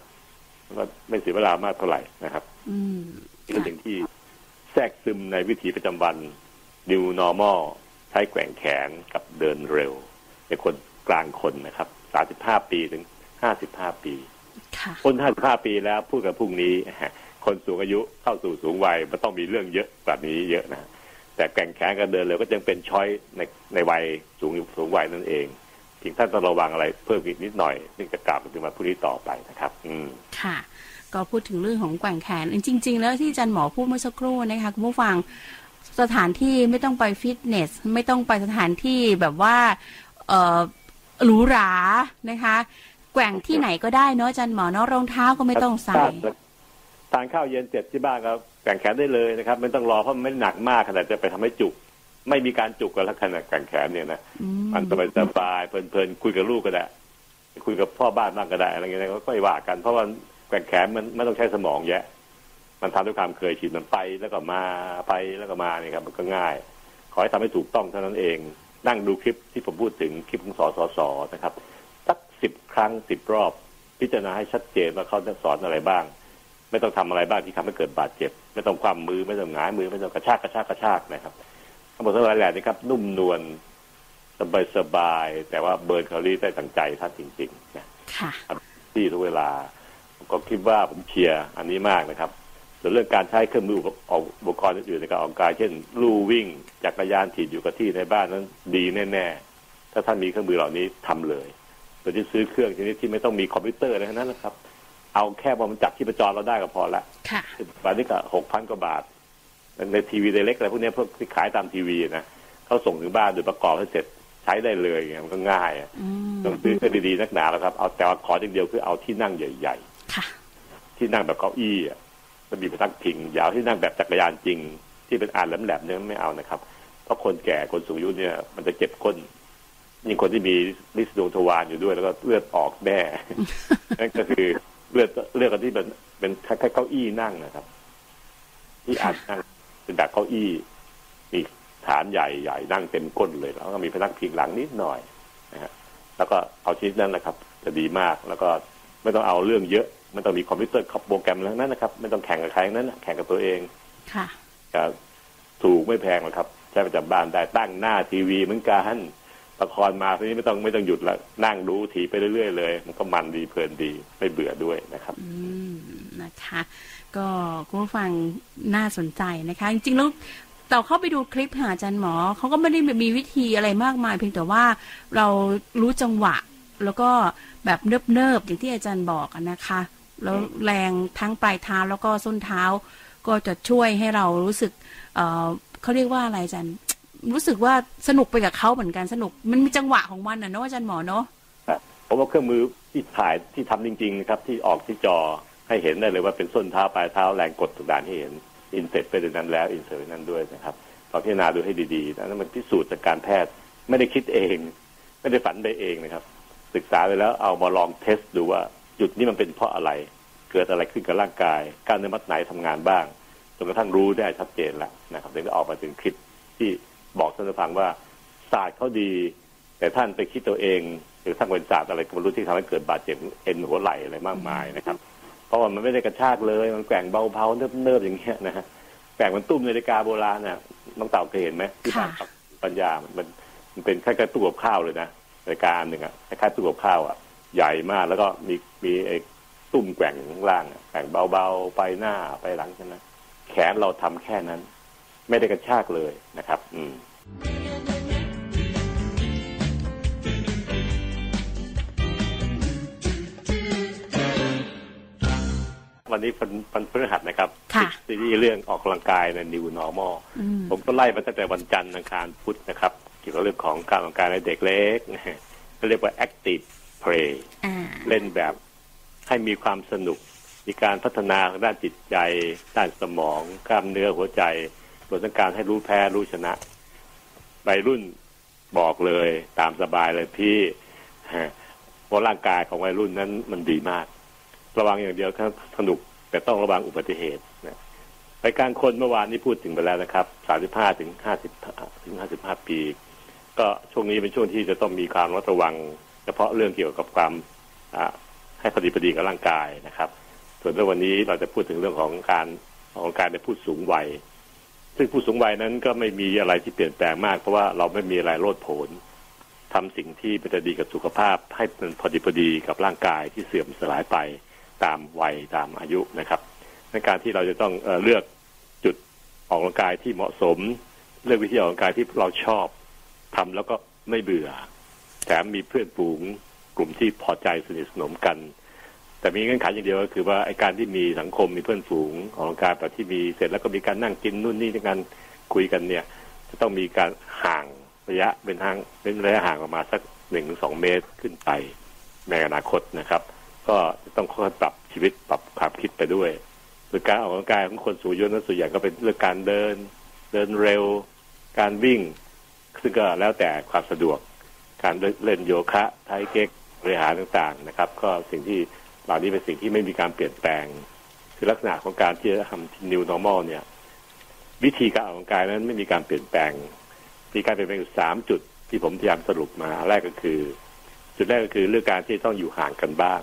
[SPEAKER 3] ก็ไม่เสียเวลามากเท่าไหร่นะครับนี่ก็สิ่งที่แทรกซึมในวิถีประจำวัน new normal ใช้แกว่งแขนกับเดินเร็วในคนกลางคนนะครับสาสิบห้าปีถึงห้าสิบห้าปีคนห้าสิบห้าปีแล้วพูดกับพรุ่งนี้ คนสูงอายุเข้าสู่สูงวัยมันต้องมีเรื่องเยอะกว่านี้เยอะนะ แต่แก่งแขนกับเดินเร็วก็ยังเป็นช้อยในในวัยสูงสูงวัยนั่นเองเพียงท่านต้องระวังอะไรเพิ่มอีกนิดหน่อยซึ่งจะกลับมาถึงมาพรุ่งนี้ต่อไปนะครับ อืม
[SPEAKER 4] ค่ะ ก็พูดถึงเรื่องของแกว่งแขนจริง ๆ แล้วที่อาจารย์หมอพูดเมื่อสักครู่นะคะคุณผู้ฟังสถานที่ไม่ต้องไปฟิตเนส ไม่ต้องไปสถานที่แบบว่าเออหรูหรานะคะ แกว่งที่ไหนก็ได้เนาะอาจารย์หมอเนาะรองเท้าก็ไม่ต้องใส่
[SPEAKER 3] ทานข้าวเย็นเสร็จที่บ้านก็แกว่งแขนได้เลยนะครับ ไม่ต้องรอเพราะมันไม่หนักมากขนาดจะไปทำให้จุก ไม่มีการจุกกันแล้วขนาดแกว่งแขนเนี่ยนะมันสบายสบายเพลินๆคุยกับลูกก็ได้คุยกับพ่อบ้านบ้างก็ได้อะไรเงี้ยก็ไม่ว่ากัน เพราะว่าแกว่งแขนมันไม่ต้องใช้สมองแยะ มันทำด้วยความเคยชินมันไปแล้วก็มาไปแล้วก็มาเนี่ยครับ มันก็ง่าย ขอให้ทำให้ถูกต้องเท่านั้นเอง นั่งดูคลิปที่ผมพูดถึงคลิปของสสสนะครับสักสิบครั้งสิบรอบ พิจารณาให้ชัดเจนว่าเขาจะสอนอะไรบ้าง ไม่ต้องทำอะไรบ้างที่ทำให้เกิดบาดเจ็บ ไม่ต้องความมือไม่ต้องหงายมือไม่ต้องกระชากกระชากกระชากนะครับทั้งหมดทั้งหลายแหล่นะครับ นุ่มนวลสบายสบาย แต่ว่า burn แคลอรี่ได้ตั้งใจท่านจริงๆนะที่ทุกเวลาก็คิดว่าผมเชียร์อันนี้มากนะครับส่วนเรื่องการใช้เครื่องมืออุปกรณ์อื่นในการออกกาย เช่น ลู่วิ่งจักรยานถีบอยู่กับที่ในบ้านนั้นดีแน่ๆถ้าท่านมีเครื่องมือเหล่านี้ทำเลยโดยที่ซื้อเครื่องชนิดที่ไม่ต้องมีคอมพิวเตอร์อะไรทั้งนั้นนะครับ เอาแค่ว่ามันจับที่ประจรเราได้ก็พอละ
[SPEAKER 4] ค่ะ
[SPEAKER 3] บาทนี้ก็หกพันกว่าบาท ในทีวีเล็กอะไรพวกนี้พวกที่ขายตามทีวีนะเขาส่งถึงบ้านโดยประกอบให้เสร็จใช้ได้เลยมันก็ง่ายต้องซื้อก็ดีๆนักหนาแล้วครับ เอาแต่ว่าขออย่างเดียวคือเอาที่นั่งใหญ่ๆที่นั่งแบบเก้าอี้อะมันมีไปทักพิงยาวที่นั่งแบบจักรยานจริง ที่เป็นอ่านแหลมๆเนี่ยไม่เอานะครับ เพราะคนแก่คนสูงอายุเนี่ย มันจะเจ็บก้นยิ่งคนที่มีลิสดวงทวารอยู่ด้วยแล้วก็เลือดออกแน่นั่นก็คือ เลือดเลือดกันที่เป็นเป็นคล้ายๆเก้าอี้นั่งนะครับ ที่อ่านนั่งเป็นแบบเก้าอี้มีฐานใหญ่ๆนั่งเต็มก้นเลย แล้วก็มีพนักพิงหลังนิดหน่อยนะฮะแล้วก็เอาชิ้นนั้นนะครับ จะดีมากแล้วก็ไม่ต้องเอาเรื่องเยอะมันต้องมีคอมพิวเตอร์ขับโปรแกรมแล้วนั้นนะครับ ไม่ต้องแข่งกับใครนั้นแข่งกับตัวเอง
[SPEAKER 4] ค่ะ
[SPEAKER 3] ถูกไม่แพงหรอกครับ ใช้ประจำบ้านได้ตั้งหน้าทีวีเหมือนกัน ละครมาทีนี้ไม่ต้องไม่ต้องหยุดแล้วนั่งดูทีไปเรื่อยๆเลย มันก็มันดีเพลินดีไม่เบื่อด้วยนะครับ
[SPEAKER 4] อืมนะคะ ก็คุณผู้ฟังน่าสนใจนะคะ จริงๆแล้วเราเข้าไปดูคลิปหาอาจารย์หมอเขาก็ไม่ได้มีวิธีอะไรมากมาย เพียงแต่ว่าเรารู้จังหวะ แล้วก็แบบเนิบๆอย่างที่อาจารย์บอกนะคะ แล้วแรงทั้งปลายเท้าแล้วก็ส้นเท้า ก็จะช่วยให้เรารู้สึกเเขาเรียกว่าอะไรอาจารย์ รู้สึกว่าสนุกไปกับเขาเหมือนกันสนุก มันมีจังหวะของมันนะเนาะอาจารย์หมอเนาะ
[SPEAKER 3] ผมว่าเครื่องมือที่ถ่ายที่ทำจริงๆครับ ที่ออกที่จอให้เห็นได้เลยว่าเป็นส้นเท้าปลายเท้าแรงกดตุกด่านให้เห็นอินเสร็จไปในนั้นแล้วอินเสร็จนั้นด้วยนะครับลองพิจารณาดูให้ดีๆนะมันพิสูจน์จากการแพทย์ไม่ได้คิดเอง ไม่ได้ฝันไปเองนะครับ ศึกษาไปแล้วเอามาลองเทสดูว่าจุดนี้มันเป็นเพราะอะไร เกิดอะไรขึ้นกับร่างกายกล้ารเนื้อมัดไหนทำงานบ้างจนกระทั่งรู้ได้ชัดเจนแล้วนะครับถึงก็ออกมาถึงคลิปที่ บอกท่านผู้ฟังว่าศาสตร์เขาดี แต่ท่านไปคิดตัวเองหรือทั้งเป็นศาสตร์อะไรก็ไม่รู้ที่ทำให้เกิดบาดเจ็บเอ็นหัวไหล่อะไรมากมายนะครับ เพราะว่ามันไม่ได้กระชากเลยมันแกว่งเบาๆเนิบๆอย่างเงี้ยนะฮะแกว่งมันตุ้มนาฬิกาโบราณน่ะน้องเต่าเคยเห็นไหมที่บ้านปัญญามันมันเป็นคล้ายๆตู้กับข้าวเลยนะรายการหนึ่งอะคล้ายๆตู้กับข้าวอะใหญ่มากแล้วก็มีมีไอ้ตุ้มแกว่งข้างล่างแกว่งเบาๆไปหน้าไปหลังใช่ไหมแขนเราทำแค่นั้น ไม่ได้กระชากเลยนะครับ อืม วันวันนี้เป็นวันพฤหัสนะครับซีรีส์เรื่องออกกำลังกายใน New Normal ผมก็ไล่มาตั้งแต่วันจันทร์อังคารพุธนะครับ เกี่ยวกับเรื่องของการออกกำลังกายในเด็กเล็กก็เรียกว่า active play เล่นแบบให้มีความสนุก มีการพัฒนาด้านจิตใจ ด้านสมอง กล้ามเนื้อหัวใจรวมทั้งการให้รู้แพ้รู้ชนะ วัยรุ่นบอกเลยตามสบายเลยพี่เพราะร่างกายของวัยรุ่นนั้นมันดีมาก ระวังอย่างเดียวครับสนุกแต่ต้องระวังอุบัติเหตุนะไปการคนเมื่อวานนี้พูดถึงไปแล้วนะครับสามสิบห้าถึงห้าสิบถึงห้าสิบห้าปี ก็ช่วงนี้เป็นช่วงที่จะต้องมีความระวัง เฉพาะเรื่องเกี่ยวกับความให้พอดีพอดีกับร่างกายนะครับ ส่วนในวันนี้เราจะพูดถึงเรื่องของการของการในผู้สูงวัย ซึ่งผู้สูงวัยนั้นก็ไม่มีอะไรที่เปลี่ยนแปลงมาก เพราะว่าเราไม่มีอะไรโลดโผนทำสิ่งที่เป็นดีกับสุขภาพ ให้มันพอดีพอดีกับร่างกายที่เสื่อมสลายไปตามวัยตามอายุนะครับในการที่เราจะต้องเอเลือกจุดออกกำลังกายที่เหมาะสม เลือกวิธีออกกำลังกายที่เราชอบทำแล้วก็ไม่เบื่อแถมมีเพื่อนฝูงกลุ่มที่พอใจสนิทสนมกัน แต่มีเงื่อนไขอย่างเดียวก็คือว่าไอการที่มีสังคมมีเพื่อนฝูงออกกำลังกายแบบที่มีเสร็จแล้วก็มีการนั่งกินนู่นนี่ในการคุยกันเนี่ย จะต้องมีการห่างระยะเป็นทางเป็นระยะห่างประมาณสักหนึ่งสองเมตรขึ้นไปในอนาคตนะครับ ก็ต้องค่อยปรับชีวิตปรับความคิดไปด้วยโดยการออกกำลังกายของคนสูงอายุนั้นส่วนใหญ่ก็เป็นเรื่องการเดิน เดินเร็ว การวิ่ง ซึ่งก็แล้วแต่ความสะดวก การเล่นโยคะไทเก๊กบริหารต่างๆนะครับ ก็สิ่งที่ เหล่านี้เป็นสิ่งที่ไม่มีการเปลี่ยนแปลง คือลักษณะของการที่จะทำ new normal เนี่ย วิธีการออกกำลังกายนั้นไม่มีการเปลี่ยนแปลง มีการเปลี่ยนแปลงอยู่สามจุดที่ผมพยายามสรุปมาแรกก็คือ จุดแรกก็คือเรื่องการที่ต้องอยู่ห่างกันบ้าง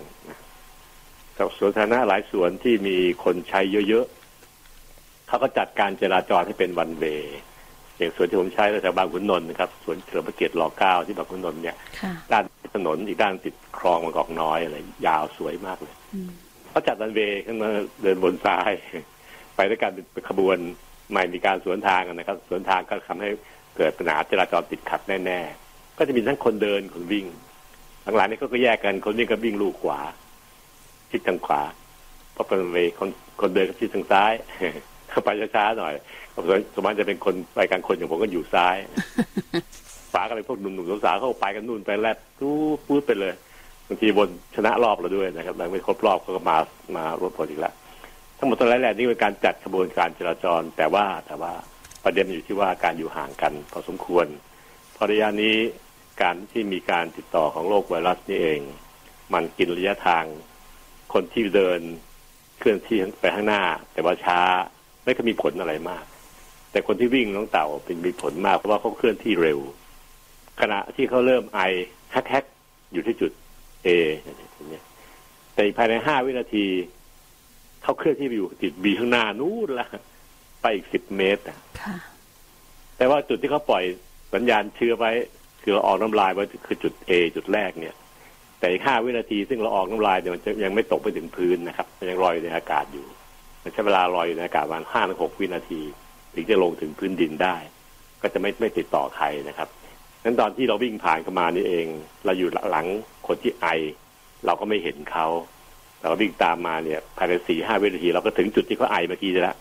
[SPEAKER 3] สวนสาธารณะหลายสวนที่มีคนใช้เยอะๆเขาก็จัดการจราจรให้เป็นวันเวย์ อย่างสวนที่ผมใช้แถวบางขุนนนท์นะครับสวนเฉลิมพระเกียรติรอเก้าที่บางขุนนนท์เนี่ยด้านถนนอีกด้านติดคลองบางกอกน้อยอะไรยาวสวยมากเลยเขาจัดวันเวย์ขึ้นมาเดินบนซ้าย ไปด้วยการเป็นขบวนใหม่มีการสวนทางนะครับ สวนทางก็ทำให้เกิดปัญหาจราจรติดขัดแน่ๆ ก็จะมีทั้งคนเดินคนวิ่งหลังๆนี้ก็แยกกันคนวิ่งก็วิ่งลูกขวาชิดทางขวาเพราะเป็นเวคนคนเดินก็ชิดทางซ้าย ไปช้าๆหน่อยสมมติจะเป็นคนไปกลางคนอย่างผมก็อยู่ซ้ายฝาก็เลยพวกหนุ่มๆสาวๆเขาไปกันนู่นไปแลดตู้พูดไปเลยบางทีบนชนะรอบเราด้วยนะครับยังไม่ครบรอบเขาก็มามารถผลอีกแล้วทั้งหมดทั้งหลายแหล่นี่เป็นการจัดขบวนการจราจร แต่ว่าแต่ว่าประเด็นอยู่ที่ว่าการอยู่ห่างกันพอสมควรพอระยะนี้การที่มีการติดต่อของโรคไวรัสนี่เอง มันกินระยะทางคนที่เดินเคลื่อนที่ไปข้างหน้า แต่ว่าช้า ไม่ก็มีผลอะไรมาก แต่คนที่วิ่งน้องเต่าเป็นมีผลมาก เพราะว่าเขาเคลื่อนที่เร็ว ขณะที่เขาเริ่มไอแฮกอยู่ที่จุดเอแต่ภายในห้าวินาทีเขาเคลื่อนที่ไปอยู่จุดบีข้างหน้านู้นละไปอีกสิบเมตรอะแต่ว่าจุดที่เขาปล่อยสัญญาณเชื้อไว้ คือเราออกน้ำลายไว้คือจุดเอจุดแรกเนี่ย แต่อีกห้าวินาทีซึ่งเราออกน้ำลายเนี่ยมันจะยังไม่ตกไปถึงพื้นนะครับ ยังลอยในอากาศอยู่ มันใช้เวลาลอยอยู่ในอากาศประมาณห้าถึงหกวินาที ถึงจะลงถึงพื้นดินได้ ก็จะไม่ไม่ติดต่อใครนะครับนั้นตอนที่เราวิ่งผ่านเข้ามานี่เอง เราอยู่หลังคนที่ไอ เราก็ไม่เห็นเขาเราวิ่งตามมาเนี่ยภายในสี่ห้าวินาที เราก็ถึงจุดที่เขาไอเมื่อกี้แล้ว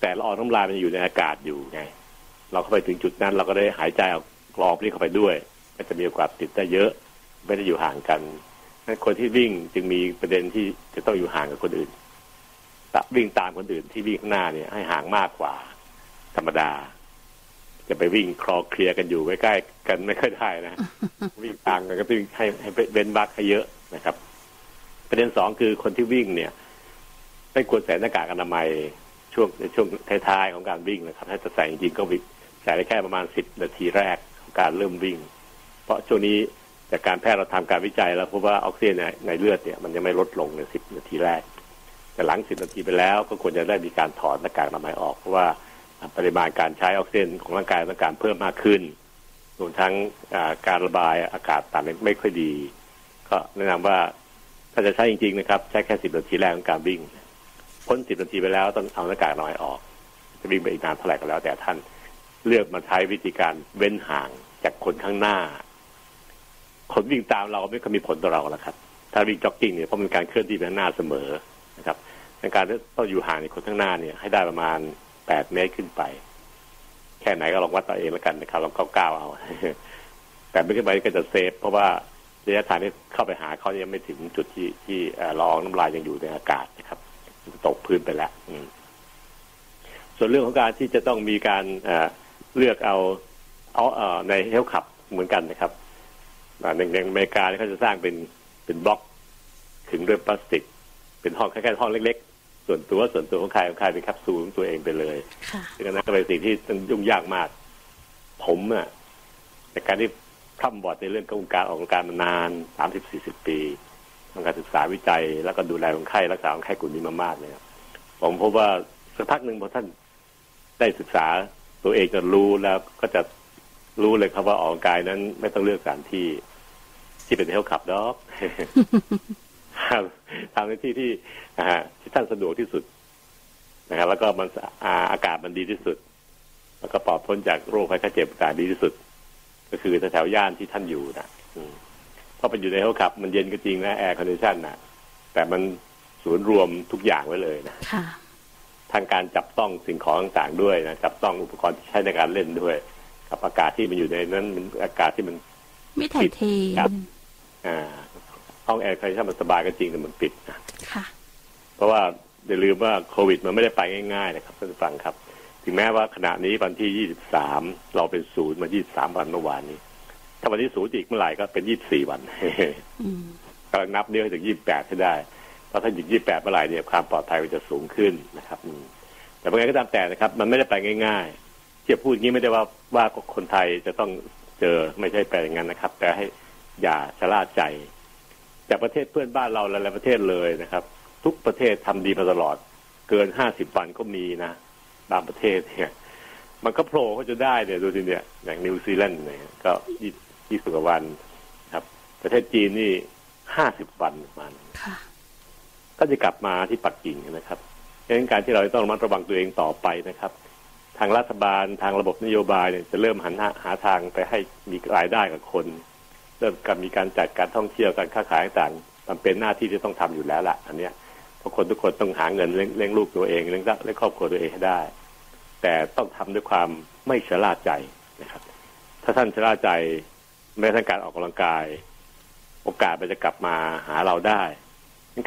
[SPEAKER 3] แต่ละออกน้ำลายมันอยู่ในอากาศอยู่ไง เราเข้าไปถึงจุดนั้น เราก็ได้หายใจออกกรอบนี้เข้าไปด้วย ก็จะมีโอกาสติดได้เยอะ ไม่ได้อยู่ห่างกันนั้นคนที่วิ่งจึงมีประเด็นที่จะต้องอยู่ห่างกับคนอื่น วิ่งตามคนอื่นที่วิ่งข้างหน้าเนี่ยให้ห่างมากกว่า ธรรมดา จะไปวิ่งคลอเคลียร์กันอยู่ใกล้ๆกันไม่ค่อยได้นะวิ่งต่างกันก็ต้องให้ให้เว้นบักให้เยอะนะครับ ประเด็นสองคือคนที่วิ่งเนี่ยไม่ควรใส่หน้ากากอนามัยช่วงในช่วงท้ายๆของการวิ่งนะครับ ถ้าจะใส่จริงๆก็วิ่งใส่ได้แค่ประมาณสิบนาทีแรกของการเริ่มวิ่ง เพราะช่วงนี้จากการแพทย์เราทำการวิจัยแล้วพบว่าออกซิเจนในเลือดเนี่ยมันยังไม่ลดลงในสิบนาทีแรก แต่หลังสิบนาทีไปแล้ว ก็ควรจะได้มีการถอดหน้ากากอนามัยออกเพราะว่าปริมาณการใช้ออกซิเจนของร่างกายต้องการเพิ่มมากขึ้นรวมทั้งการระบายอากาศต่างไม่ค่อยดี ก็แนะนำว่าถ้าจะใช้จริง ๆ นะครับ ใช้แค่สิบนาทีแรกของการวิ่ง พ้นสิบนาทีไปแล้วต้องเอาหน้ากากน้อยออก จะวิ่งไปอีกนานเท่าไหร่ก็แล้ว แต่ท่านเลือกมาใช้วิธีการเว้นห่างจากคนข้างหน้า คนวิ่งตามเราไม่ก็มีผลต่อเราแล้วครับ ถ้าวิ่งจ็อกกิ้งเนี่ยเพราะมันการเคลื่อนที่ไปข้างหน้าเสมอ นะครับในการที่ต้องอยู่ห่างในคนข้างหน้าเนี่ยให้ได้ประมาณแปดเมตรขึ้นไป แค่ไหนก็ลองวัดตัวเองแล้วกันนะครับลองก้าวๆเอาแต่ไม่ขึ้นไปก็จะเซฟ เพราะว่าระยะทางที่เข้าไปหาเขายังไม่ถึงจุดที่ที่ละอองน้ำลายยังอยู่ในอากาศนะครับตกพื้นไปแล้วส่วนเรื่องของการที่จะต้องมีการเลือกเอาเอาในเฮลขับเหมือนกันนะครับในในอเมริกาเขาจะสร้างเป็นเป็นบล็อกขึงด้วยพลาสติก เป็นห้องแค่ห้องเล็ก ๆ ส่วนตัวส่วนตัวของใครของใครเป็นแคปซูลของตัวเองไปเลยซึ่งนั้นก็เป็นสิ่งที่ยุ่งยากมาก ผมอะในการที่คร่ำบอดในเรื่องของการออกกำลังกายมานานสามสิบสี่สิบปีทำการศึกษาวิจัย แล้วก็ดูแลคนไข้รักษาคนไข้กลุ่มนี้มามากเลยผมพบว่าสักพักหนึ่งพอท่านได้ศึกษาตัวเองจะรู้แล้วก็จะรู้เลยครับว่าออกกำลังกายนั้น ไม่ต้องเลือกสถานที่ที่เป็น health club ดอก ทำในที่ที่ที่ท่านสะดวกที่สุดนะครับ แล้วก็มันอากาศมันดีที่สุด แล้วก็ปลอดพ้นจากโรคภัยไข้เจ็บต่างดีที่สุด ก็คือแถวย่านที่ท่านอยู่นะเพราะเป็นอยู่ใน health club มันเย็นก็จริงนะ air condition นะแต่มันศูนย์รวมทุกอย่างไว้เลยนะทางการจับต้องสิ่งของต่างๆด้วยนะจับต้องอุปกรณ์ที่ใช้ในการเล่นด้วยกับอากาศที่มันอยู่ในนั้นมันอากาศที่มัน
[SPEAKER 4] ไม่ถ่ายเท
[SPEAKER 3] อ่า ห้อง air condition มันสบายก็จริงแต่มันปิดนะ
[SPEAKER 4] ค่ะ
[SPEAKER 3] เพราะว่าอย่าลืมว่าโควิด มันไม่ได้ไปง่ายๆนะครับท่านผู้ฟังครับ ถึงแม้ว่าขณะนี้วันที่ยี่สิบสามเราเป็นศูนย์มายี่สามวันเมื่อวานนี้ ถ้าวันที่ศูนย์อีกเมื่อไหร่ก็เป็นยี่สี่วันกำลังนับเนื้อถึงยี่แปดให้ได้เพราะถ้าหยุดยี่แปดเมื่อไหร่เนี่ยความปลอดภัยมันจะสูงขึ้นนะครับแต่เมื่อไงก็ตามแต่นะครับ มันไม่ได้ไปง่ายๆที่จะพูดงี้ไม่ได้ว่าว่าคนไทยจะต้องเจอไม่ใช่แปลอย่างนั้นนะครับ แต่ให้อย่าชะล่าใจ จากประเทศเพื่อนบ้านเราหลายประเทศเลยนะครับ ทุกประเทศทำดีมาตลอด เกินห้าสิบวันก็มีนะบางประเทศเนี่ยมันก็โผล่เขาจะได้เนี่ยดูสิเนี่ยอย่างนิวซีแลนด์เนี่ยก็ยี่สิบกว่าวันครับ ประเทศจีนนี่ห้าสิบวันประมาณก็จะกลับมาที่ปักกิ่งนะครับดังนั้นการที่เราต้องระมัดระวังตัวเองต่อไปนะครับ ทางรัฐบาลทางระบบนโยบายเนี่ยจะเริ่มหันหาทางไปให้มีรายได้กับคน เริ่มการมีการจัดการท่องเที่ยวการค้าขายต่างมันเป็นหน้าที่ที่ต้องทำอยู่แล้วล่ะ อันเนี้ยเพราะคนทุกคนต้องหาเงินเลี้ยงลูกตัวเองเลี้ยงเลี้ยงครอบครัวตัวเองให้ได้ แต่ต้องทำด้วยความไม่ชะล่าใจนะครับ ถ้าท่านชะล่าใจแม้ทั้งการออกกำลังกาย โอกาสมันจะกลับมาหาเราได้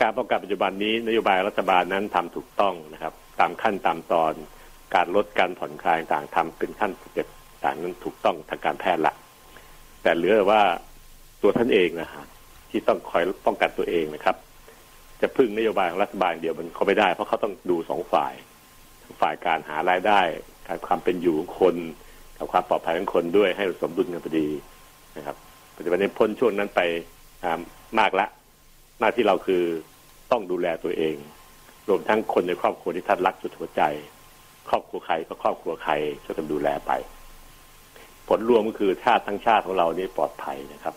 [SPEAKER 3] การป้องกันปัจจุบันนี้นโยบายรัฐบาลนั้นทำถูกต้องนะครับ ตามขั้นตามตอนการลดการผ่อนคลายต่างทำเป็นขั้นสเต็ปต่างนั้นถูกต้องทางการแพทย์ละแต่เหลือว่า ตัวท่านเองนะฮะที่ต้องคอยป้องกันตัวเองนะครับ จะพึ่งนโยบายของรัฐบาลเดียวมันเขาไม่ได้ เพราะเขาต้องดูสองฝ่ายฝ่ายการหารายได้ การความเป็นอยู่ของคนกับความปลอดภัยของคนด้วยให้สมดุลกันพอดีนะครับปัจจุบันนี้พ้นช่วงนั้นไปมากละหน้าที่เราคือต้องดูแลตัวเอง รวมทั้งคนในครอบครัวที่ท่านรักสุดหัวใจ ครอบครัวใครก็ครอบครัวใครช่วยกันดูแลไป ผลรวมก็คือชาติทั้งชาติของเรานี่ปลอดภัยนะครับ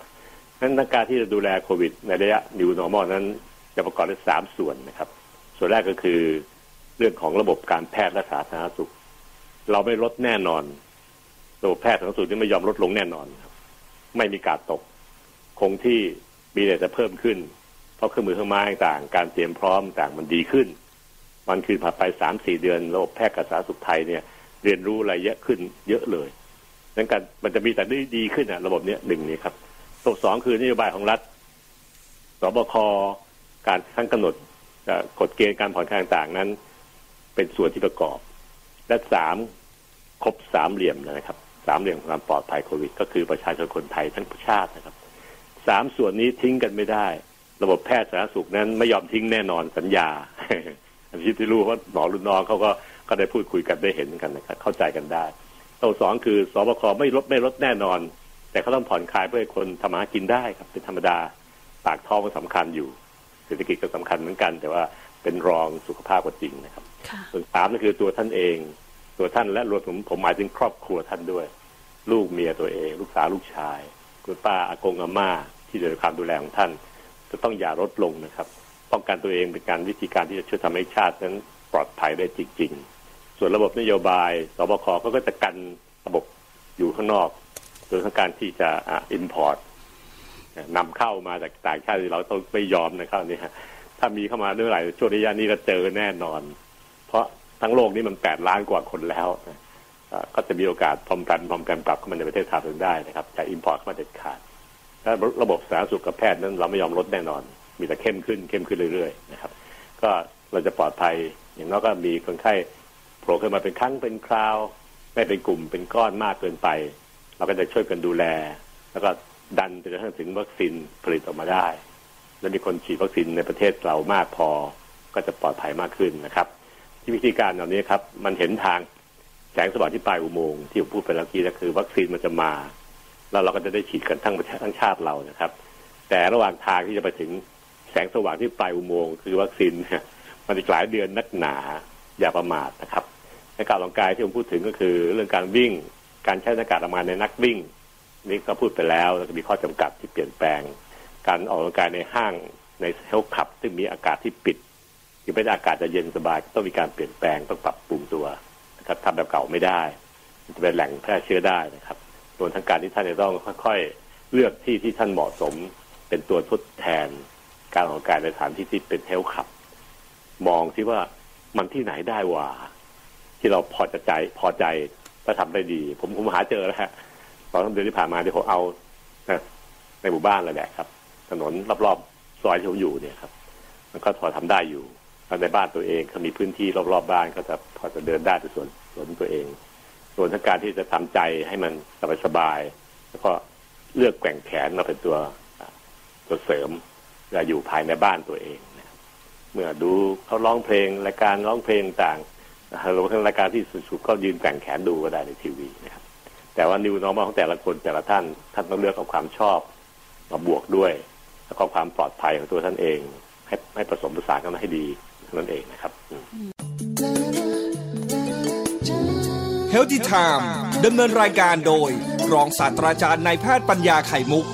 [SPEAKER 3] นั้นการที่จะดูแลโควิด ในระยะ new normal นั้นจะประกอบด้วยสามส่วนนะครับ ส่วนแรกก็คือเรื่องของระบบการแพทย์และสาธารณสุข เราไม่ลดแน่นอนระบบแพทย์สาธารณสุขที่ไม่ยอมลดลงแน่นอนครับ ไม่มีการตก คงที่มีแต่จะเพิ่มขึ้น เพราะเครื่องมือเครื่องไม้ต่างการเตรียมพร้อมต่างมันดีขึ้น มันคือผ่านไปสามสี่เดือนระบบแพทย์กับสาธารณสุขไทยเนี่ย เรียนรู้อะไรเยอะขึ้น เยอะเลยดังนั้นมันจะมีแต่ได้ดีขึ้นอะ ระบบเนี้ยหนึ่งนี่ครับ ตัวสองคือนโยบายของรัฐ สบค การทั้งกำหนดกฎเกณฑ์การผ่อนคลายต่างนั้น เป็นส่วนที่ประกอบ และสามครบสามเหลี่ยมนะครับสามเหลี่ยมความปลอดภัยโควิด ก็คือประชาชนคนไทยทั้งประชาตินะครับสามส่วนนี้ทิ้งกันไม่ได้ ระบบแพทย์สาธารณสุขนั้นไม่ยอมทิ้งแน่นอนสัญญาอันที่ที่รู้ว่าหมอรุ่นน้องเขาก็ก็ได้พูดคุยกันได้เห็นกันนะครับเข้าใจกันได้ตัวสองคือสบคไม่ลดไม่ลดแน่นอน แต่เขาต้องผ่อนคลายเพื่อให้คนทำมากินได้ครับเป็นธรรมดาปากท้องก็สำคัญอยู่ เศรษฐกิจก็สำคัญเหมือนกัน แต่ว่าเป็นรองสุขภาพกว่าจริงนะครับ ส่วนสามก็คือตัวท่านเอง ตัวท่านและรวมถึงผมหมายถึงครอบครัวท่านด้วย ลูกเมียตัวเอง ลูกสาวลูกชาย คุณป้าอากงอาม่าที่อยู่ในความดูแลของท่าน จะต้องอย่าลดลงนะครับป้องกันตัวเองเป็นการวิธีการที่จะช่วยทำให้ชาตินั้นปลอดภัยได้จริง ๆ ส่วนระบบนโยบายศบคก็จะกันระบบอยู่ข้างนอก โดยการที่จะ import นำเข้ามาจากต่างชาติเราต้องไม่ยอมนะครับนี่ฮะถ้ามีเข้ามาเมื่อไหร่ช่วงระยะนี้ก็เจอแน่นอน เพราะทั้งโลกนี้มันแปดล้านกว่าคนแล้วก็จะมีโอกาสพร้อมกันพร้อมกันปรับเข้ามาในประเทศไทยได้นะครับจะ import เข้ามาเด็ดขาดถ้าระบบสาธารณสุขกับแพทย์นั้นเราไม่ยอมลดแน่นอน มีแต่เข้มขึ้นเข้มขึ้นเรื่อยๆนะครับ ก็เราจะปลอดภัยอย่างน้อยก็มีคนไข้โผล่ขึ้นมาเป็นครั้งเป็นคราว ไม่เป็นกลุ่มเป็นก้อนมากเกินไป เราก็จะช่วยกันดูแล แล้วก็ดันไปจนถึงวัคซีนผลิตออกมาได้ และมีคนฉีดวัคซีนในประเทศเรามากพอ ก็จะปลอดภัยมากขึ้นนะครับ ที่วิธีการเหล่านี้ครับ มันเห็นทางแสงสว่างที่ปลายอุโมงค์ที่ผมพูดไปแล้วกี้ก็คือ วัคซีนมันจะมา แล้วเราก็จะได้ฉีดกันทั้งประเทศทั้งชาติเรานะครับ แต่ระหว่างทางที่จะไปถึงแสงสว่างที่ปลายอุโมงค์คือวัคซีนมันอีกหลายเดือนนักหนาอย่าประมาทนะครับในการออกกำลังกายที่ผมพูดถึงก็คือเรื่องการวิ่ง การใช้หน้ากากอนามัยในนักวิ่งนี่ก็พูดไปแล้วแล้วก็มีข้อจำกัดที่เปลี่ยนแปลง การออกกำลังกายในห้างในเฮลท์คลับ ซึ่งมีอากาศที่ปิดที่ไม่ได้อากาศจะเย็นสบายต้องมีการเปลี่ยนแปลงต้องปรับปรุงตัวนะครับทำแบบเก่าไม่ได้ จะเป็นแหล่งแพร่เชื้อได้นะครับรวมทั้งการที่ท่านจะต้องค่อย ๆ เลือกที่ที่ท่านเหมาะสม เป็นตัวทดแทน การออกกำลังกายในสถานที่ที่เป็นเฮลท์คลับ มองที่ว่ามันที่ไหนได้ว่า ที่เราพอจะใจพอใจ ถ้าทำได้ดี ผมผมหาเจอแล้วฮะตอนเดือนที่ผ่านมาที่ผมเอาในหมู่บ้านเลยแหละครับ ถนนรอบๆซอยที่ผมอยู่เนี่ยครับ มันก็พอทำได้อยู่ในบ้านตัวเองเขามีพื้นที่รอบๆบบ้านก็จะพอจะเดินได้ในส่วนส่วนตัวเอง ส่วนทั้งการที่จะทำใจให้มันสบายๆแล้วก็เลือกแกว่งแขนมาเป็นตัวตัวเสริมเวลาอยู่ภายในบ้านตัวเองเมื่อดูเขาร้องเพลงรายการร้องเพลงต่าง หรือว่ารายการที่สุดๆก็ยืนแกว่งแขนดูก็ได้ในทีวีนะครับแต่ว่านิวนอร์มของแต่ละคนแต่ละท่านท่านต้องเลือกเอาความชอบมาบวกด้วย แล้วก็ความปลอดภัยของตัวท่านเอง ให้ให้ผสมผสานกันให้ดีนั่นเองนะครับ
[SPEAKER 2] Healthy Time ดำเนินรายการโดย รองศาสตราจารย์นายแพทย์ปัญญาไข่มุก